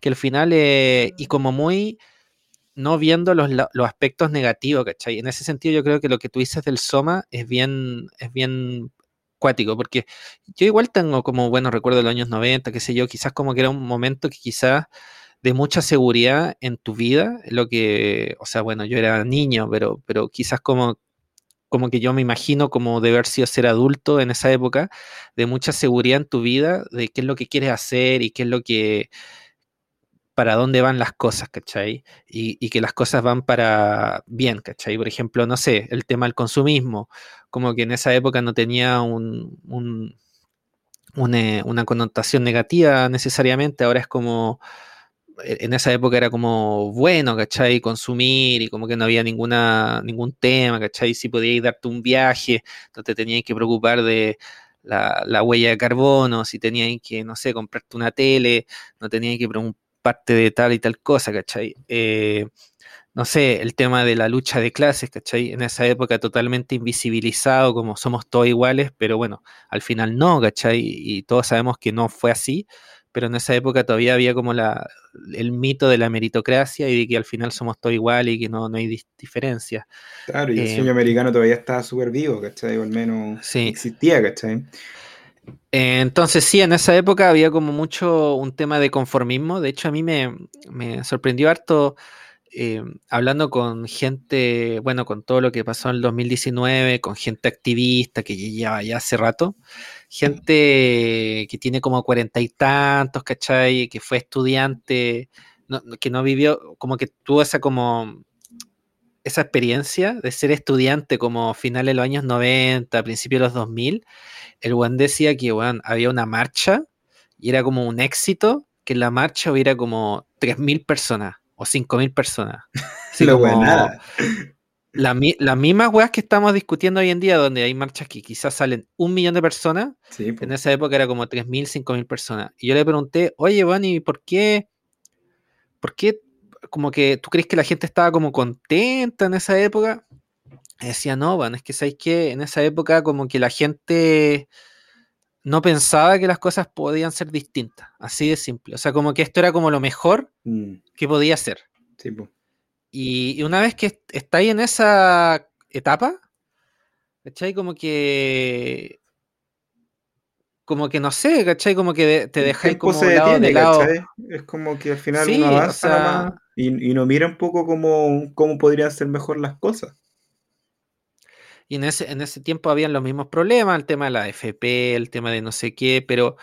que al final, eh, y como muy no viendo los, los aspectos negativos, ¿cachai? En ese sentido yo creo que lo que tú dices del Soma es bien, es bien cuático, porque yo igual tengo como buenos recuerdos de los años 90, qué sé yo, quizás como que era un momento que quizás de mucha seguridad en tu vida, lo que, o sea, bueno, yo era niño, pero, pero quizás como, como que yo me imagino como de haber sido ser adulto en esa época, de mucha seguridad en tu vida, de qué es lo que quieres hacer y qué es lo que, para dónde van las cosas, ¿cachai? Y, y que las cosas van para bien, ¿cachai? Por ejemplo, no sé, el tema del consumismo, como que en esa época no tenía un, un- una, una connotación negativa necesariamente, ahora es como, en esa época era como bueno, ¿cachai? Consumir y como que no había ninguna, ningún tema, ¿cachai? Si podías darte un viaje, no te tenías que preocupar de la, la huella de carbono, si tenías que, no sé, comprarte una tele, no tenías que preocuparte de tal y tal cosa, ¿cachai? Eh, no sé, el tema de la lucha de clases, ¿cachai? En esa época totalmente invisibilizado, como somos todos iguales, pero bueno, al final no, ¿cachai? Y todos sabemos que no fue así, pero en esa época todavía había como la, el mito de la meritocracia y de que al final somos todos iguales y que no, no hay dis- diferencia. Claro, y el Eh, sueño americano todavía estaba súper vivo, ¿cachai? O al menos Sí. existía, ¿cachai? Eh, Entonces sí, en esa época había como mucho un tema de conformismo. De hecho, a mí me, me sorprendió harto eh, hablando con gente, bueno, con todo lo que pasó en el 2019, con gente activista que lleva ya hace rato, gente que tiene como cuarenta y tantos, ¿cachai? Que fue estudiante, no- que no vivió, como que tuvo esa como esa experiencia de ser estudiante como finales de los años 90, principios de los 2000 el weón decía que había una marcha y era como un éxito que en la marcha hubiera como 3.000 personas o 5.000 personas. Así como la las mismas weas que estamos discutiendo hoy en día, donde hay marchas que quizás salen un millón de personas, Sí, en esa época era como 3.000, 5.000 personas. Y yo le pregunté, oye, ¿y por qué? ¿Por qué? Como que tú crees que la gente estaba como contenta en esa época. Y decía, no, weón, es que sabéis que en esa época como que la gente no pensaba que las cosas podían ser distintas. Así de simple. O sea, como que esto era como lo mejor Mm, que podía ser. sí. Y, y una vez que est- estáis en esa etapa, ¿cachai? Como que. Como que no sé, ¿cachai? Como que te dejáis como se lado de detiene, lado. ¿cachai? Es como que al final Sí, uno o avanza sea- y, y no mira un poco cómo, cómo podrían ser mejor las cosas. Y en ese, en ese tiempo habían los mismos problemas, el tema de la FP, el tema de no sé qué, pero,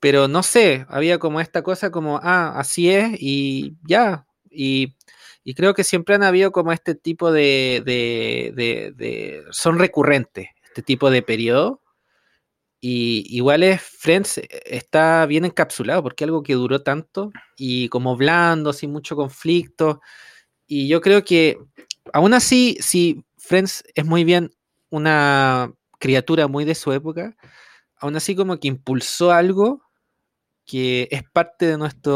pero no sé, había como esta cosa como, ah, así es y ya. Y, y creo que siempre han habido como este tipo de, de, de- de- son recurrentes, este tipo de periodo. Y igual es Friends eh, está bien encapsulado porque algo que duró tanto y como blando, sin mucho conflicto. Y yo creo que aún así, si Friends es muy bien una criatura muy de su época, aún así como que impulsó algo que es parte de nuestra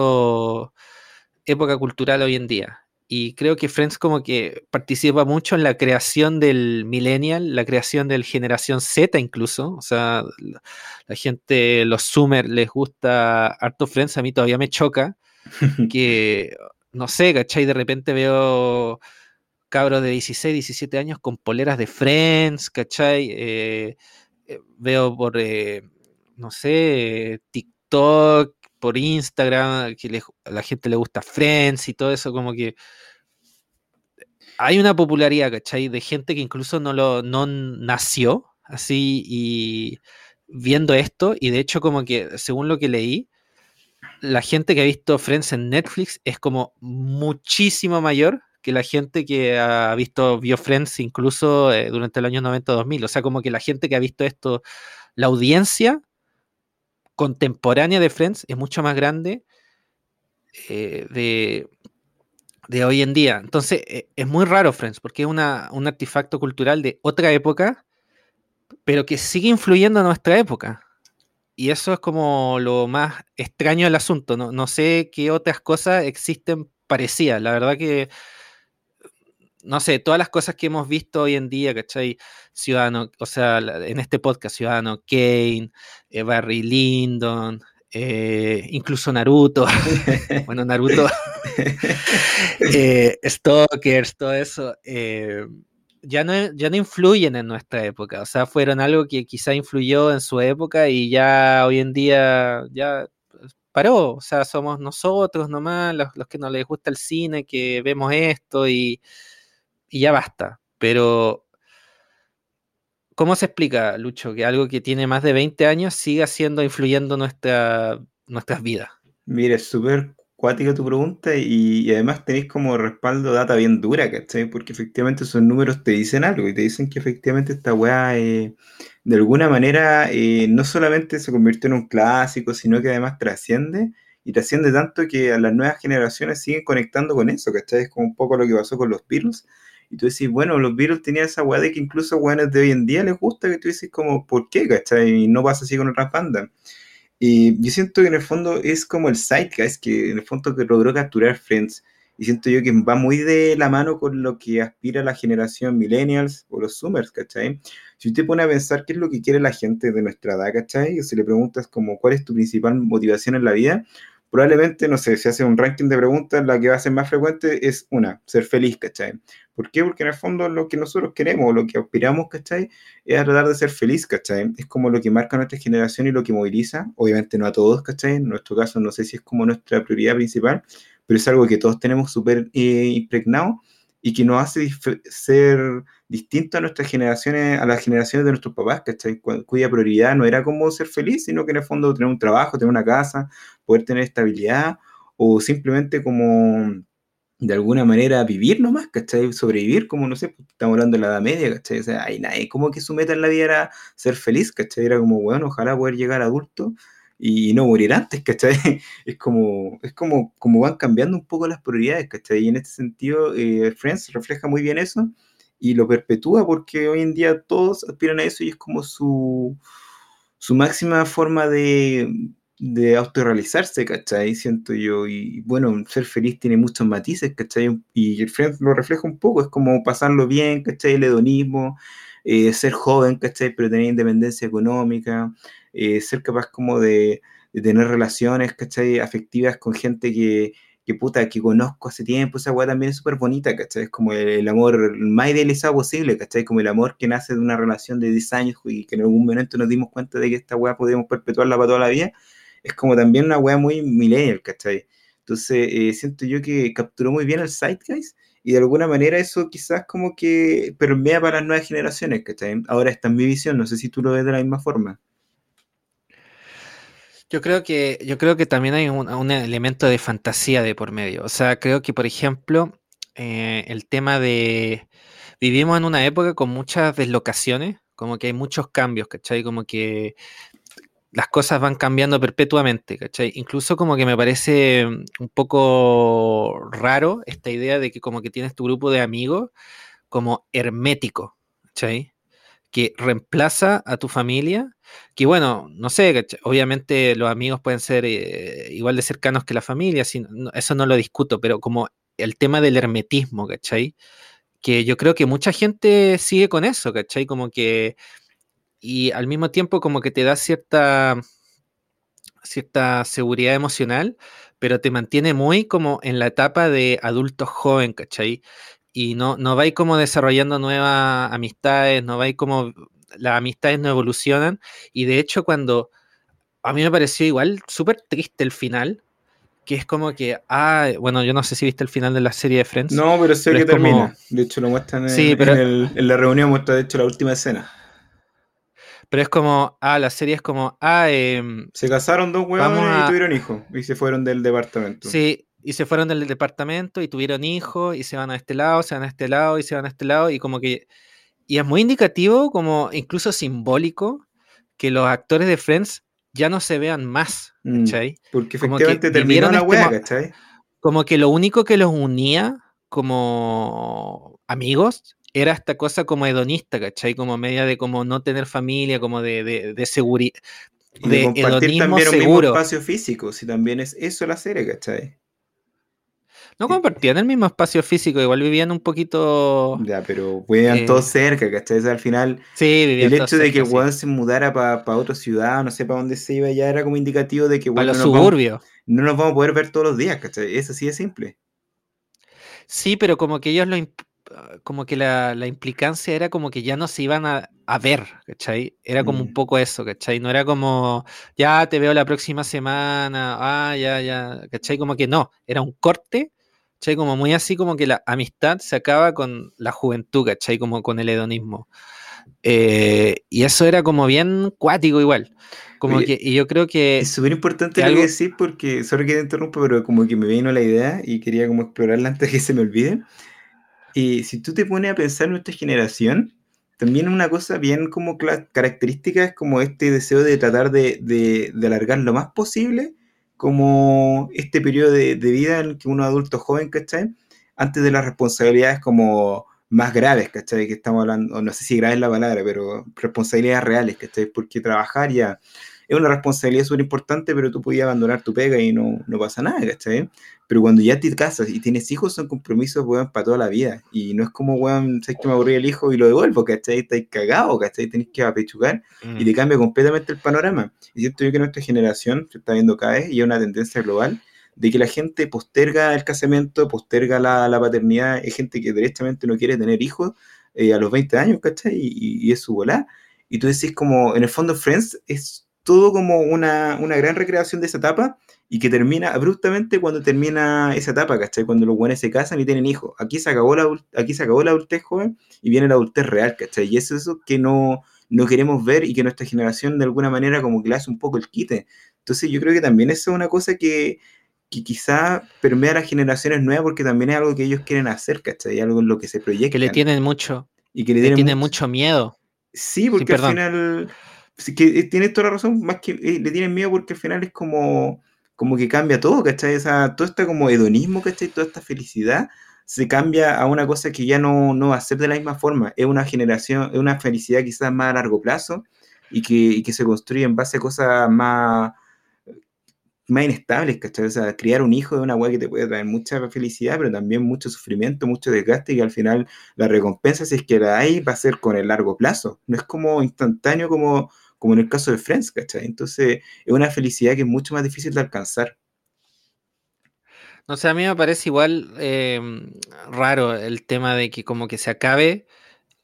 época cultural hoy en día. Y creo que Friends como que participa mucho en la creación del millennial, la creación del generación Z incluso. O sea, la, gente, los Zoomers les gusta harto Friends, a mí todavía me choca que, no sé, ¿cachai? De repente veo cabros de 16, 17 años con poleras de Friends, ¿cachai? Eh, eh, veo por, eh, no sé, TikTok, por Instagram, que a la gente le gusta Friends y todo eso, como que hay una popularidad, ¿cachai? De gente que incluso no lo no nació así y viendo esto, y de hecho como que, según lo que leí, la gente que ha visto Friends en Netflix es como muchísimo mayor que la gente que ha visto, vio Friends incluso eh, durante el año 90-2000. O sea, como que la gente que ha visto esto, la audiencia contemporánea de Friends es mucho más grande eh, de, de, hoy en día. Entonces, eh, es muy raro Friends, porque es una, un artefacto cultural de otra época, pero que sigue influyendo en nuestra época. Y eso es como lo más extraño del asunto. No, no sé qué otras cosas existen parecidas. La verdad que no sé, todas las cosas que hemos visto hoy en día, ¿cachai? Ciudadano, o sea, en este podcast, Ciudadano Kane, eh, Barry Lyndon, eh, incluso Naruto, bueno, Naruto, eh, Stalkers, todo eso, ya, no, ya no influyen en nuestra época, o sea, fueron algo que quizá influyó en su época y ya hoy en día ya paró, o sea, somos nosotros nomás, los, los que no les gusta el cine, que vemos esto y y ya basta. Pero, ¿cómo se explica, Lucho, que algo que tiene más de 20 años siga siendo influyendo nuestra, nuestras vidas? Mire, súper cuática tu pregunta y, además tenéis como respaldo data bien dura, ¿cachai? Porque efectivamente esos números te dicen algo y te dicen que efectivamente esta weá eh, de alguna manera eh, no solamente se convirtió en un clásico, sino que además trasciende y trasciende tanto que a las nuevas generaciones siguen conectando con eso, ¿cachai? Es como un poco lo que pasó con los virus y tú decís, bueno, los Beatles tenían esa weá de que incluso weones de hoy en día les gusta, que tú dices como, ¿por qué? ¿Cachai? Y no pasa así con otras bandas. Y yo siento que en el fondo es como el es que en el fondo que logró capturar Friends. Y siento yo que va muy de la mano con lo que aspira la generación millennials o los Zoomers, ¿cachai? Si usted pone a pensar qué es lo que quiere la gente de nuestra edad, ¿cachai? Y si le preguntas como cuál es tu principal motivación en la vida, probablemente, no sé, si hace un ranking de preguntas, la que va a ser más frecuente es una, ser feliz, ¿cachai? ¿Por qué? Porque en el fondo lo que nosotros queremos, lo que aspiramos, ¿cachai? Es tratar de ser feliz, ¿cachai? Es como lo que marca nuestra generación y lo que moviliza, obviamente no a todos, ¿cachai? En nuestro caso no sé si es como nuestra prioridad principal, pero es algo que todos tenemos súper eh, impregnado y que nos hace ser distinto a nuestras generaciones, a las generaciones de nuestros papás, ¿cachai? Cuya prioridad no era como ser feliz, sino que en el fondo tener un trabajo, tener una casa, poder tener estabilidad, o simplemente como de alguna manera vivir nomás, ¿cachai? Sobrevivir, como no sé, pues, estamos hablando de la Edad Media, ¿cachai? O sea, hay nadie como que su meta en la vida era ser feliz, ¿cachai? Era como, bueno, ojalá poder llegar adulto y no morir antes, ¿cachai? Es como, es como, como van cambiando un poco las prioridades, ¿cachai? Y en este sentido, eh, Friends refleja muy bien eso y lo perpetúa porque hoy en día todos aspiran a eso y es como su, su máxima forma de, de autorrealizarse, ¿cachai? Siento yo, y bueno, ser feliz tiene muchos matices, ¿cachai? Y el Friends lo refleja un poco, es como pasarlo bien, ¿cachai? El hedonismo, eh, ser joven, ¿cachai? Pero tener independencia económica, eh, ser capaz como de, tener relaciones, ¿cachai? Afectivas con gente que, que puta, que conozco hace tiempo, esa weá también es súper bonita, ¿cachai? Es como el, amor más idealizado posible, ¿cachai? Como el amor que nace de una relación de 10 años y que en algún momento nos dimos cuenta de que esta weá podíamos perpetuarla para toda la vida, es como también una weá muy millennial, ¿cachai? Entonces, eh, siento yo que capturó muy bien el guys y de alguna manera eso quizás como que permea para las nuevas generaciones, ¿cachai? Ahora está en mi visión, no sé si tú lo ves de la misma forma. Yo creo que, yo creo que también hay un, elemento de fantasía de por medio. O sea, creo que, por ejemplo, eh, el tema de. Vivimos en una época con muchas deslocaciones, como que hay muchos cambios, ¿cachai? Como que las cosas van cambiando perpetuamente, ¿cachai? Incluso como que me parece un poco raro esta idea de que como que tienes tu grupo de amigos como hermético, ¿cachai? Que reemplaza a tu familia, que bueno, no sé, obviamente los amigos pueden ser eh, igual de cercanos que la familia, eso no lo discuto, pero como el tema del hermetismo, ¿cachai? Que yo creo que mucha gente sigue con eso, ¿cachai? Como que, y al mismo tiempo como que te da cierta, cierta seguridad emocional, pero te mantiene muy como en la etapa de adulto joven, ¿cachai? Y no, no vais como desarrollando nuevas amistades, no vais como las amistades no evolucionan. Y de hecho, cuando a mí me pareció igual súper triste el final, que es como que, ah, bueno, yo no sé si viste el final de la serie de Friends. No, pero sé que termina. De hecho, lo muestran en, en, la reunión, muestra de hecho la última escena. Pero es como, ah, la serie es como, ah, em, se casaron dos huevones y tuvieron hijos y se fueron del departamento. Sí, y se fueron del departamento y tuvieron hijos y se van a este lado, se van a este lado y se van a este lado y como que y es muy indicativo como incluso simbólico que los actores de Friends ya no se vean más, Mm, ¿cachai? Porque Como efectivamente que terminó la este wea, ¿cachai? Como que lo único que los unía como amigos era esta cosa como hedonista, ¿cachai? Como media de como no tener familia, como de, de, de seguridad, de, de compartir hedonismo también un mismo seguro. espacio físico, si también es eso la serie, ¿cachai? No compartían el mismo espacio físico, igual vivían un poquito... Ya, pero vean Eh, todos cerca, ¿cachai? O sea, al final, Sí, vivían el hecho de que sí. Juan se mudara para otra ciudad, no sé para dónde se iba, ya era como indicativo de que Para los no, vamos, suburbios. no nos vamos a poder ver todos los días, ¿cachai? Es así de simple. Sí, pero como que ellos lo como que la, la implicancia era como que ya no se iban a, a ver, ¿cachai? Era como un Mm. poco eso, ¿cachai? No era como, ya te veo la próxima semana, ah, ya, ya, ¿cachai? Como que no, era un corte, ¿cachai? Como muy así como que la amistad se acaba con la juventud, ¿cachai? Como con el hedonismo. Eh, y eso era como bien cuático igual. Como Oye, que, y yo creo que, Es súper importante lo que algo- decís porque, sorry que te interrumpa, pero como que me vino la idea y quería como explorarla antes que se me olvide. Y si tú te pones a pensar en nuestra generación, también una cosa bien como característica es como este deseo de tratar de, de- de alargar lo más posible como este periodo de, de vida en que uno es adulto joven, ¿cachai? Antes de las responsabilidades como más graves, ¿cachai? Que estamos hablando, no sé si grave es la palabra, pero responsabilidades reales, ¿cachai? Porque trabajar ya es una responsabilidad súper importante, pero tú podías abandonar tu pega y no, no pasa nada, ¿cachai? Pero cuando ya te casas y tienes hijos, son compromisos, weón, para toda la vida. Y no es como, weón, sabes que me aburrí el hijo y lo devuelvo, ¿cachai? Estáis cagados, ¿cachai? Tenés que apechugar y mm, te cambia completamente el panorama. Y siento yo que nuestra generación se está viendo cada vez y es una tendencia global de que la gente posterga el casamiento, posterga la, la paternidad, hay gente que directamente no quiere tener hijos eh, a los 20 años, ¿cachai? Y, y es su volá. Y tú decís como, en el fondo Friends es todo como una, una gran recreación de esa etapa y que termina abruptamente cuando termina esa etapa, ¿cachai? Cuando los buenos se casan y tienen hijos. Aquí se acabó la, aquí se acabó la adultez joven y viene la adultez real, ¿cachai? Y eso es eso que no, no queremos ver y que nuestra generación de alguna manera como que le hace un poco el quite. Entonces yo creo que también eso es una cosa que, que quizá permea a las generaciones nuevas porque también es algo que ellos quieren hacer, ¿cachai? Algo en lo que se proyecta. que le tienen mucho, y que le le tienen mucho- mucho miedo. Sí, porque al final. que eh, tienes toda la razón, más que eh, le tienen miedo porque al final es como, como que cambia todo, ¿cachai? Todo este como hedonismo, ¿cachai? Toda esta felicidad se cambia a una cosa que ya no, no va a ser de la misma forma. Es una generación, es una felicidad quizás más a largo plazo y que, que se construye en base a cosas más, más inestables, ¿cachai? O sea, criar un hijo es una weá que te puede traer mucha felicidad, pero también mucho sufrimiento, mucho desgaste y que al final la recompensa, si es que la hay, va a ser con el largo plazo. No es como instantáneo como, como en el caso de Friends, ¿cachai? Entonces es una felicidad que es mucho más difícil de alcanzar. No sé, a mí me parece igual eh, raro el tema de que como que se acabe,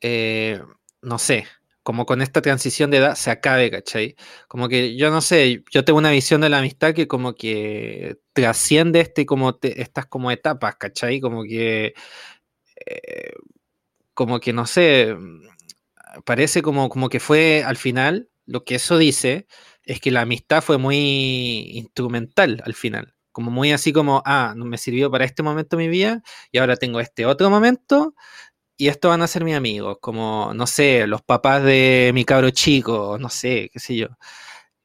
eh, no sé, como con esta transición de edad se acabe, ¿cachai? Como que yo no sé, yo tengo una visión de la amistad que como que trasciende este, como estas como etapas, ¿cachai? Como que, eh, como que no sé, parece como, como que fue al final, lo que eso dice es que la amistad fue muy instrumental al final. Como muy así como, ah, me sirvió para este momento de mi vida y ahora tengo este otro momento y esto van a ser mis amigos, como, no sé, los papás de mi cabro chico, no sé, qué sé yo.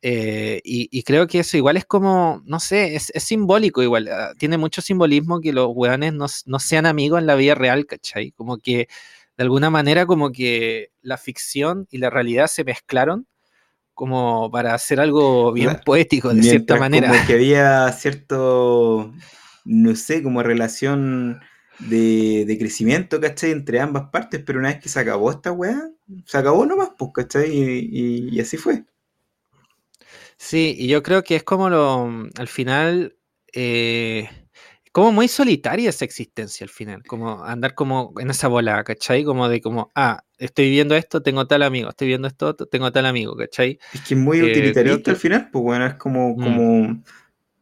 Eh, y, creo que eso igual es como, no sé, es, simbólico igual, ah, tiene mucho simbolismo que los weones no, no sean amigos en la vida real, ¿cachai? Como que de alguna manera como que la ficción y la realidad se mezclaron como para hacer algo bien Claro. poético de cierta manera. Como que había cierto, no sé, como relación de, de crecimiento, ¿cachai? Entre ambas partes, pero una vez que se acabó esta weá, se acabó nomás, pues, ¿cachai? Y, y- y así fue. Sí, y yo creo que es como lo, al final, eh, como muy solitaria esa existencia al final, como andar como en esa bola, ¿cachai? Como de como, ah, estoy viendo esto, tengo tal amigo, estoy viendo esto, tengo tal amigo, ¿cachai? Es que es muy Eh, utilitarista al final, pues bueno, es como, Mm. como,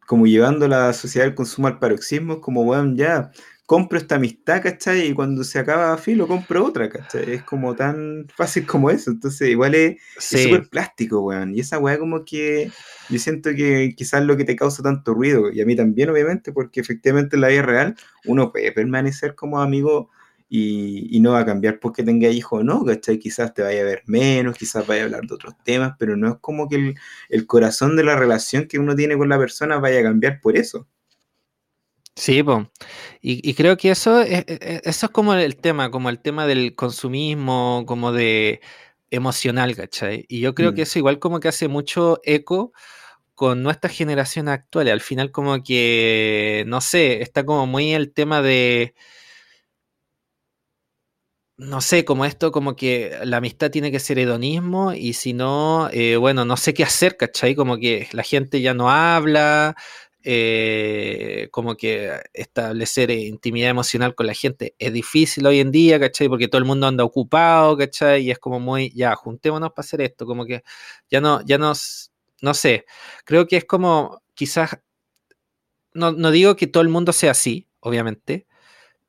como llevando la sociedad del consumo al paroxismo, es como, bueno, ya, compro esta amistad, ¿cachai? Y cuando se acaba filo, compro otra, ¿cachai? Es como tan fácil como eso. Entonces, igual es súper plástico, weón. Y esa weá como que yo siento que quizás lo que te causa tanto ruido, y a mí también, obviamente, porque efectivamente en la vida real uno puede permanecer como amigo y, no va a cambiar porque tenga hijos o no, ¿cachai? Quizás te vaya a ver menos, quizás vaya a hablar de otros temas, pero no es como que el, corazón de la relación que uno tiene con la persona vaya a cambiar por eso. Sí, pues. Y, creo que eso es, e, e, eso es como el tema, como el tema del consumismo, como de emocional, ¿cachai? Y yo creo que mm. eso igual como que hace mucho eco con nuestra generación actual. Al final como que, no sé, está como muy el tema de no sé, como esto, como que la amistad tiene que ser hedonismo y si no, eh, bueno, no sé qué hacer, ¿cachai? Como que la gente ya no habla, eh, como que establecer intimidad emocional con la gente es difícil hoy en día, ¿cachai? Porque todo el mundo anda ocupado, ¿cachai? Y es como muy, ya, juntémonos para hacer esto, como que ya no, ya nos, no sé, creo que es como, quizás, no, no digo que todo el mundo sea así, obviamente,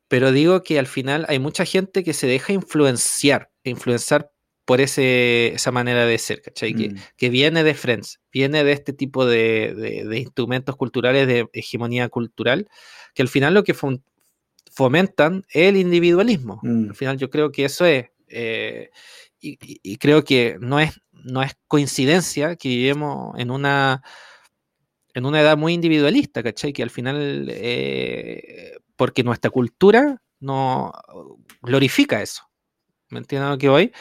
pero digo que al final hay mucha gente que se deja influenciar, influenciar por ese, esa manera de ser, ¿cachai? Mm. Que, viene de Friends, viene de este tipo de, instrumentos culturales de hegemonía cultural, que al final lo que fomentan es el individualismo. Mm. Al final yo creo que eso es, eh, y, creo que no es, no es coincidencia que vivimos en una en una edad muy individualista, ¿cachai? Que al final eh, porque nuestra cultura no glorifica eso. ¿Me entienden lo que voy?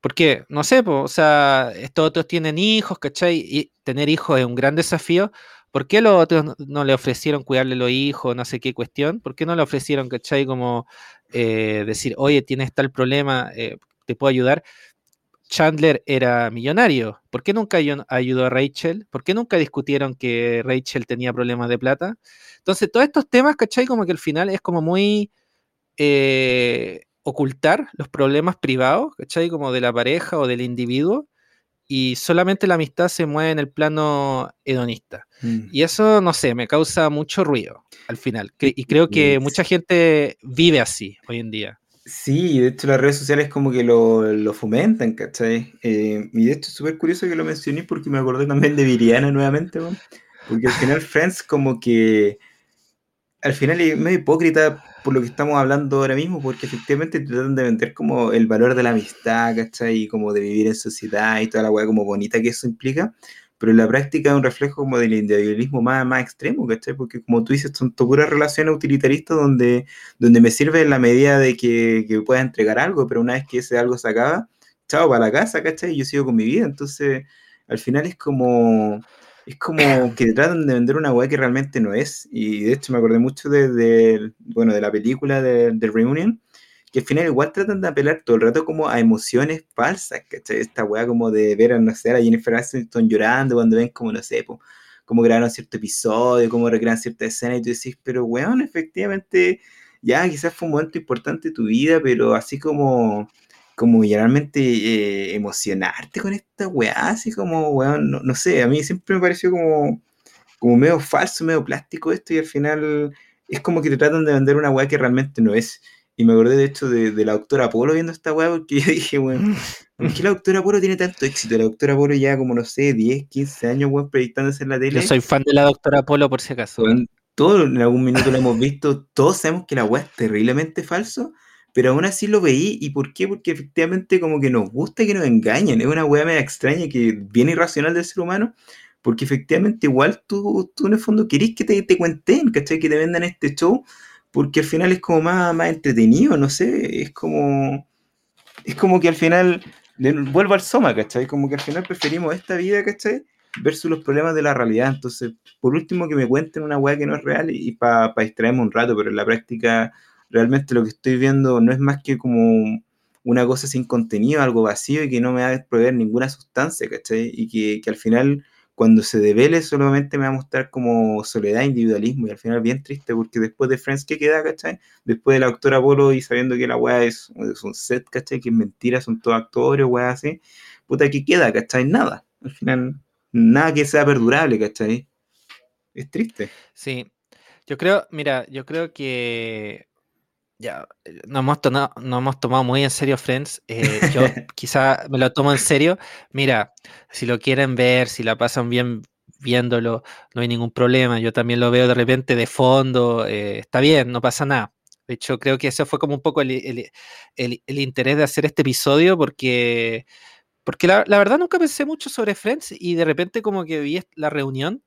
Porque, no sé, o sea, estos otros tienen hijos, ¿cachai? Y tener hijos es un gran desafío. ¿Por qué los otros no, le ofrecieron cuidarle los hijos, no sé qué cuestión? ¿Por qué no le ofrecieron, ¿cachai? Como eh, decir, oye, tienes tal problema, eh, te puedo ayudar. Chandler era millonario. ¿Por qué nunca ayudó a Rachel? ¿Por qué nunca discutieron que Rachel tenía problemas de plata? Entonces, todos estos temas, ¿cachai? Como que al final es como muy eh, ocultar los problemas privados, ¿cachai? Como de la pareja o del individuo. Y solamente la amistad se mueve en el plano hedonista. Mm. Y eso, no sé, me causa mucho ruido al final. Y creo que mucha gente vive así hoy en día. Sí, de hecho las redes sociales como que lo, fomentan, ¿cachai? Eh, y de hecho es súper curioso que lo mencioné porque me acordé también de Viriana nuevamente, porque al final Friends como que al final es medio hipócrita por lo que estamos hablando ahora mismo, porque efectivamente tratan de vender como el valor de la amistad, ¿cachai? Y como de vivir en sociedad y toda la weá como bonita que eso implica, pero en la práctica es un reflejo como del individualismo más, más extremo, ¿cachai? Porque como tú dices, son puras relaciones utilitaristas donde, donde me sirve en la medida de que, que pueda entregar algo, pero una vez que ese algo se acaba, chao, para la casa, ¿cachai? Y yo sigo con mi vida, entonces al final es como... Es como que tratan de vender una weá que realmente no es. Y de hecho me acordé mucho de, bueno, de la película de, de Reunion, que al final igual tratan de apelar todo el rato como a emociones falsas, ¿cachai? Esta weá como de ver a, no sé, a Jennifer Aniston llorando cuando ven como, no sé, como grabaron cierto episodio, cómo recrean cierta escena, y tú decís, pero weón, efectivamente, ya quizás fue un momento importante de tu vida, pero así como, como generalmente eh, emocionarte con esta weá, así como, weón, no, no, sé, a mí siempre me pareció como, como medio falso, medio plástico esto, y al final es como que te tratan de vender una weá que realmente no es. Y me acordé de hecho de, la doctora Polo viendo esta weá, porque yo dije, weón, ¿por qué la doctora Polo tiene tanto éxito? La doctora Polo ya como, no sé, 10, 15 años, weón, proyectándose en la tele. Yo soy fan de la doctora Polo por si acaso. todos en algún minuto lo hemos visto, todos sabemos que la weá es terriblemente falso, pero aún así lo veí. ¿Y por qué? Porque efectivamente como que nos gusta que nos engañen. Es una weá media extraña que viene irracional del ser humano, porque efectivamente igual tú, tú en el fondo querís que te, te cuenten, ¿cachai? Que te vendan este show porque al final es como más, más entretenido, no sé, es como, es como que al final, vuelvo al Soma, ¿cachai? Como que al final preferimos esta vida, ¿cachai? Versus los problemas de la realidad. Entonces, por último, que me cuenten una weá que no es real y, para pa un rato, pero en la práctica, realmente lo que estoy viendo no es más que como una cosa sin contenido, algo vacío y que no me va a proveer ninguna sustancia, ¿cachai? Y que, que al final cuando se devele solamente me va a mostrar como soledad, individualismo y al final bien triste porque después de Friends, ¿qué queda, cachai? Después de la doctora Polo y sabiendo que la weá es, un set, cachai, que es mentira, son todos actores, weá así, puta, ¿qué queda, cachai? Nada. Al final, nada que sea perdurable, cachai. Es triste. Sí. Yo creo, mira, yo creo que ya, hemos, tomado, nos hemos tomado muy en serio Friends. Eh, yo quizá me lo tomo en serio. Mira, si lo quieren ver, si la pasan bien viéndolo, no hay ningún problema. Yo también lo veo de repente de fondo, eh, está bien, no pasa nada. De hecho, creo que eso fue como un poco el, el, el, interés de hacer este episodio porque, porque la, la, verdad nunca pensé mucho sobre Friends y de repente como que vi la reunión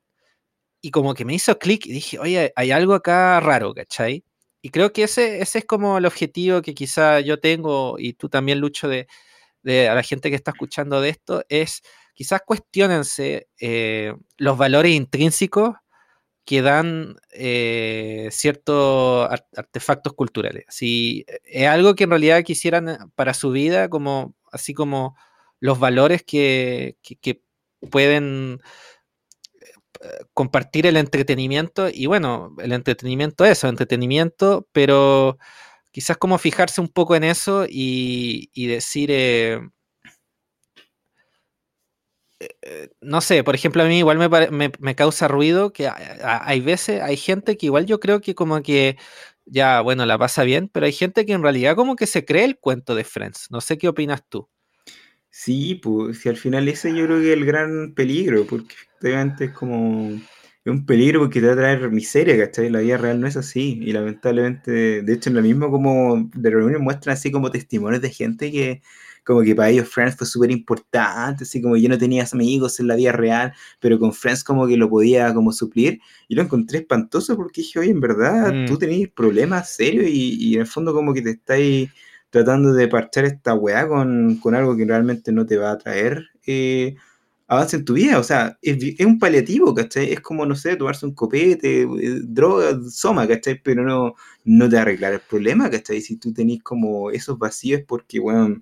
y como que me hizo clic y dije, oye, hay algo acá raro, ¿cachai? Y creo que ese, ese es como el objetivo que quizá yo tengo y tú también, Lucho, de, de a la gente que está escuchando de esto, es quizás cuestionense eh, los valores intrínsecos que dan eh, ciertos artefactos culturales. Si es algo que en realidad quisieran eh, para su vida, como así como los valores que, que, pueden compartir el entretenimiento y bueno, el entretenimiento es eso, entretenimiento, pero quizás como fijarse un poco en eso y, decir, eh, no sé, por ejemplo, a mí igual me, me, causa ruido que hay veces, hay gente que igual yo creo que como que ya, bueno, la pasa bien, pero hay gente que en realidad como que se cree el cuento de Friends. No sé qué opinas tú. Sí, pues, si al final ese yo creo que es el gran peligro, porque efectivamente es como es un peligro porque te va a traer miseria, ¿cachai? La vida real no es así. Y lamentablemente, de hecho, en lo mismo como de reunión muestran así como testimonios de gente que como que para ellos Friends fue súper importante, así como yo no tenía amigos en la vida real, pero con Friends como que lo podía como suplir, y lo encontré espantoso porque dije, oye, en verdad, tú mm. tenés problemas serios y, y, en el fondo como que te estáis tratando de parchar esta weá con, con, algo que realmente no te va a traer eh, avance en tu vida, o sea, es, es, un paliativo, ¿cachai? Es como, no sé, tomarse un copete, eh, droga, soma, ¿cachai? Pero no, no te va a arreglar el problema, ¿cachai? Si tú tenés como esos vacíos porque, bueno,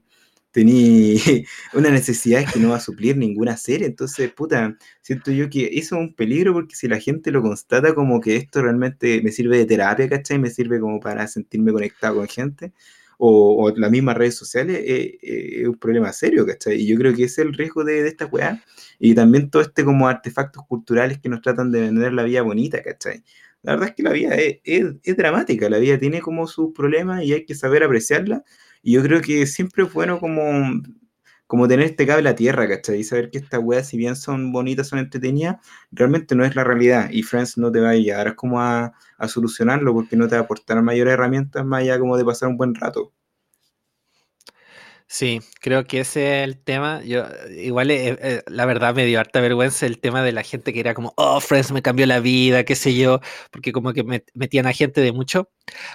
tenía una necesidad que no va a suplir ninguna serie. Entonces, puta, siento yo que eso es un peligro porque si la gente lo constata como que esto realmente me sirve de terapia, ¿cachai? Me sirve como para sentirme conectado con gente. O, o las mismas redes sociales, eh, eh, es un problema serio, ¿cachai? Y yo creo que ese es el riesgo de, de esta weá. Y también todo este como artefactos culturales que nos tratan de vender la vida bonita, ¿cachai? La verdad es que la vida es, es, es dramática, la vida tiene como sus problemas y hay que saber apreciarla y yo creo que siempre es bueno como, como tener este cable a tierra, ¿cachai? Y saber que estas weas, si bien son bonitas, son entretenidas, realmente no es la realidad. Y Friends no te va a ayudar como a, solucionarlo porque no te va a aportar mayores herramientas más allá como de pasar un buen rato. Sí, creo que ese es el tema. Yo, igual, eh, eh, la verdad me dio harta vergüenza el tema de la gente que era como, oh, Friends me cambió la vida, qué sé yo, porque como que metían a gente de mucho.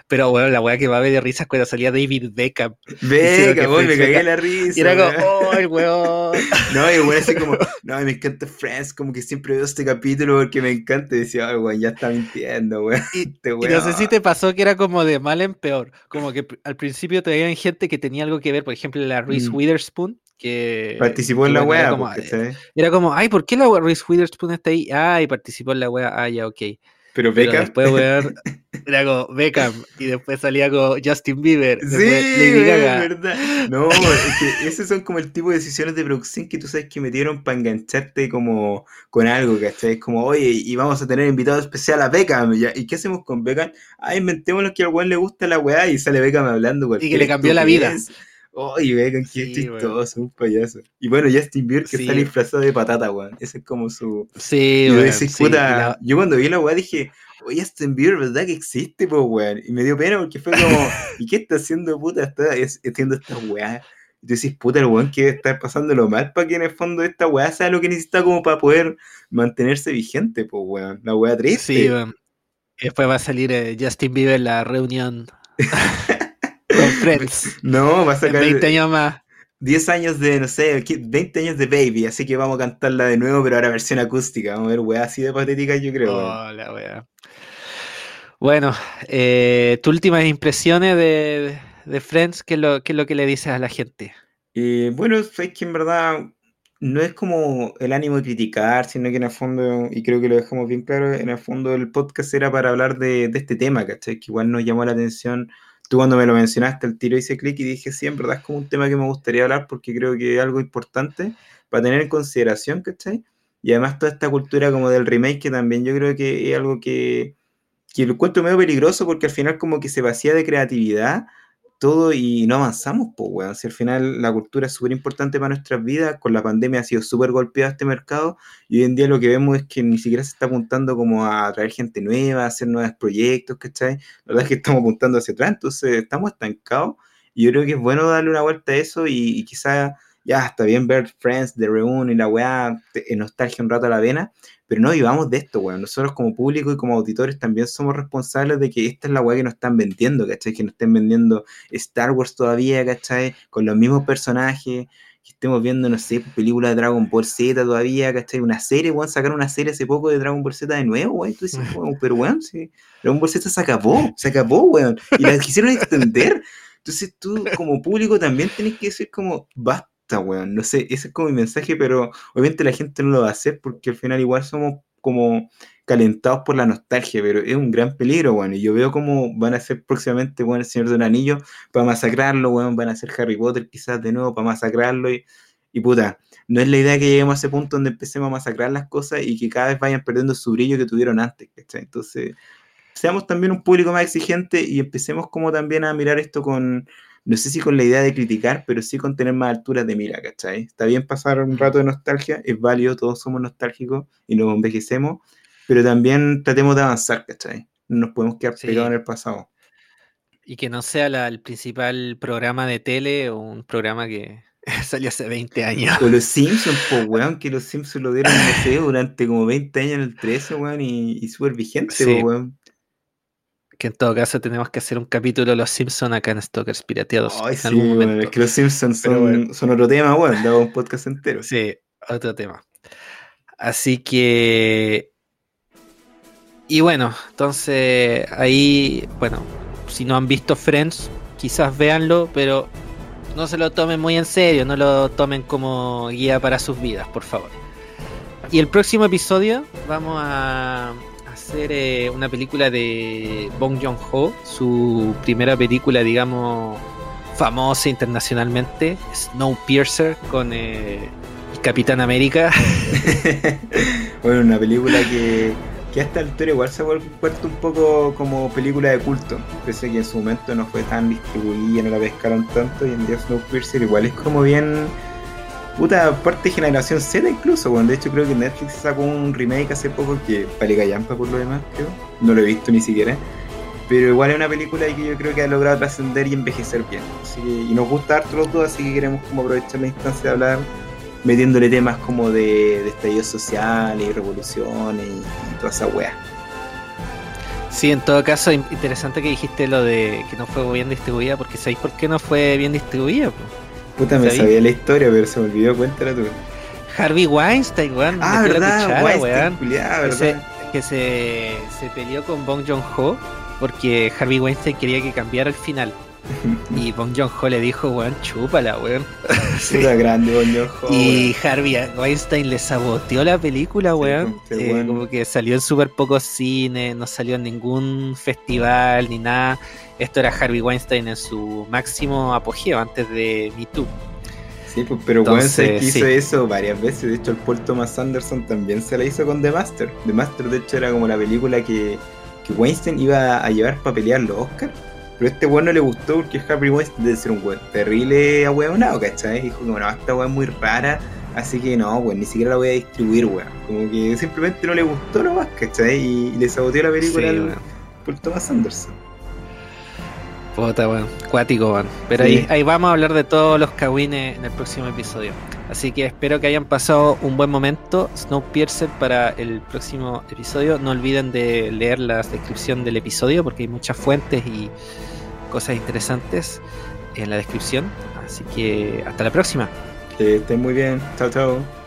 Pero bueno, la weá que va a ver de risa cuando salía David Beckham. Beckham, me cagué la risa. Y era como, oh, el weón. no, y bueno, así como, no, me encanta Friends, como que siempre veo este capítulo porque me encanta. Y decía, ay, weón, ya está mintiendo, weón. Este y, no sé si te pasó que era como de mal en peor. Como que al principio te veían gente que tenía algo que ver, por ejemplo, la Reese mm. Witherspoon, que participó en la wea. Era como, era como, ay, ¿por qué la Reese Witherspoon está ahí? Ay, participó en la wea. Ah, ya, ok. Pero Beckham. después, weón, era como Beckham y después salía como Justin Bieber. Sí, Lady Gaga. verdad. No, es que esos son como el tipo de decisiones de producción que tú sabes que metieron para engancharte como con algo, ¿cachai? Es como, oye, y vamos a tener invitado especial a Beckham. ¿Y qué hacemos con Beckham? Ah, inventémonos que al weón le gusta la weá y sale Beckham hablando. Y que le cambió la vida. Oye, Beckham, qué sí, chistoso, un payaso. Y bueno, Justin Bieber que está disfrazado de patata, weón. Ese es como su. Sí, yo, puta... yo cuando vi la weá dije, oye, Justin Bieber, ¿verdad que existe, pues, weón? Y me dio pena porque fue como, ¿y qué está haciendo, puta? Está haciendo esta weá. Y tú decís, puta, el weón que está pasándolo mal para que en el fondo esta weá sea lo que necesita como para poder mantenerse vigente, pues, weón. La weá triste. Sí, weón. Después va a salir eh, Justin Bieber en la reunión. Con Friends. No, va a sacar. 20 años más. 10 años de, no sé, 20 años de Baby, así que vamos a cantarla de nuevo, pero ahora versión acústica. Vamos a ver, weá, así de patética, yo creo. Hola, weá. Bueno, eh, tus últimas impresiones de, de Friends, ¿qué es, lo, ¿qué es lo que le dices a la gente? Eh, bueno, es en verdad no es como el ánimo de criticar, sino que en el fondo, y creo que lo dejamos bien claro, en el fondo el podcast era para hablar de, de este tema, ¿cachai? Que igual nos llamó la atención tú cuando me lo mencionaste, el tiro hice clic y dije, sí, en verdad es como un tema que me gustaría hablar porque creo que es algo importante para tener en consideración, ¿cachai? Y además toda esta cultura como del remake, que también yo creo que es algo que, que lo encuentro medio peligroso porque al final como que se vacía de creatividad todo y no avanzamos, pues, weón. Si al final la cultura es súper importante para nuestras vidas, con la pandemia ha sido súper golpeado este mercado y hoy en día lo que vemos es que ni siquiera se está apuntando como a traer gente nueva, a hacer nuevos proyectos, ¿cachai? La verdad es que estamos apuntando hacia atrás, entonces estamos estancados y yo creo que es bueno darle una vuelta a eso y, y quizá ya está bien ver Friends, The Reunion y la weá, en nostalgia un rato a la vena, pero no vivamos de esto, weón. Nosotros como público y como auditores también somos responsables de que esta es la weá que nos están vendiendo, ¿cachai? Que nos estén vendiendo Star Wars todavía, ¿cachai? Con los mismos personajes, que estemos viendo, no sé, películas de Dragon Ball Z todavía, ¿cachai? Una serie, weón, sacaron una serie hace poco de Dragon Ball Z de nuevo, weón. Tú dices, weón, pero weón, sí, Dragon Ball Z se acabó, se acabó, weón. Y la quisieron extender. Entonces tú como público también tenés que decir como, basta no sé, ese es como mi mensaje, pero obviamente la gente no lo va a hacer porque al final igual somos como calentados por la nostalgia, pero es un gran peligro, bueno, y yo veo cómo van a ser próximamente, bueno, el Señor del Anillo para masacrarlo, bueno, van a hacer Harry Potter quizás de nuevo para masacrarlo y, y puta, no es la idea que lleguemos a ese punto donde empecemos a masacrar las cosas y que cada vez vayan perdiendo su brillo que tuvieron antes, Entonces, seamos también un público más exigente y empecemos como también a mirar esto con, no sé si con la idea de criticar, pero sí con tener más alturas de mira, ¿cachai? Está bien pasar un rato de nostalgia, es válido, todos somos nostálgicos y nos envejecemos, pero también tratemos de avanzar, ¿cachai? No nos podemos quedar pegados en el pasado. Y que no sea el principal programa de tele o un programa que salió hace 20 años. O los Simpsons, pues, weón, que los Simpsons lo dieron, no sé, durante como 20 años en el 13, weón, y, y súper vigente, sí. weón que en todo caso tenemos que hacer un capítulo de Los Simpsons acá en Stalkers Pirateados. Ay, sí, es que Los Simpsons son, son, otro tema, bueno, daba un podcast entero. Sí, otro tema. Así que... Y bueno, entonces ahí, bueno, si no han visto Friends, quizás véanlo, pero no se lo tomen muy en serio, no lo tomen como guía para sus vidas, por favor. Y el próximo episodio vamos a hacer eh, una película de Bong Joon-ho, su primera película, digamos, famosa internacionalmente, Snowpiercer, con eh, Capitán América. bueno, una película que, que hasta el altura igual se ha vuelto un poco como película de culto, pese a que en su momento no fue tan distribuida, no la pescaron tanto, y en día Snowpiercer igual es como bien puta parte de generación Z incluso, bueno, de hecho creo que Netflix sacó un remake hace poco que vale callampa por lo demás, creo. No lo he visto ni siquiera. Pero igual es una película que yo creo que ha logrado trascender y envejecer bien. Así que, y nos gusta harto los dos, así que queremos como aprovechar la instancia de hablar metiéndole temas como de, de estallidos sociales y revoluciones y, y toda esa wea. Sí, en todo caso, interesante que dijiste lo de que no fue bien distribuida, porque ¿sabéis por qué no fue bien distribuida? Puta, me sabía la historia, pero se me olvidó, cuéntala tú. Harvey Weinstein, weón. Ah, verdad, cuchara, Weinstein, culiada, que, se, que se, se, peleó con Bong Joon-ho porque Harvey Weinstein quería que cambiara el final. y Bong Joon-ho le dijo, weón, chúpala, weón. sí. Era grande Bong Joon-ho. Y Harvey Weinstein le saboteó la película, weón. Sí, eh, bueno. Como que salió en súper pocos cines, no salió en ningún festival ni nada. Esto era Harvey Weinstein en su máximo apogeo antes de Me Too. Sí, pues, pero Weinstein sí. hizo eso varias veces. De hecho, el Paul Thomas Anderson también se la hizo con The Master. The Master, de hecho, era como la película que, que Weinstein iba a llevar para pelear los Oscars. Pero a este weón no le gustó porque Harvey Weinstein debe ser un weón terrible ahueonado, ¿cachai? Dijo que bueno, esta weón es muy rara, así que no, weón, ni siquiera la voy a distribuir, weón. Como que simplemente no le gustó nomás, ¿cachai? Y, y le saboteó la película sí, al Paul Thomas Anderson. Puta, weón. Cuático, weón. Pero sí. ahí, ahí, vamos a hablar de todos los cagüines en el próximo episodio. Así que espero que hayan pasado un buen momento. Snowpiercer para el próximo episodio. No olviden de leer la descripción del episodio porque hay muchas fuentes y cosas interesantes en la descripción. Así que hasta la próxima. Que estén muy bien. Chao, chao.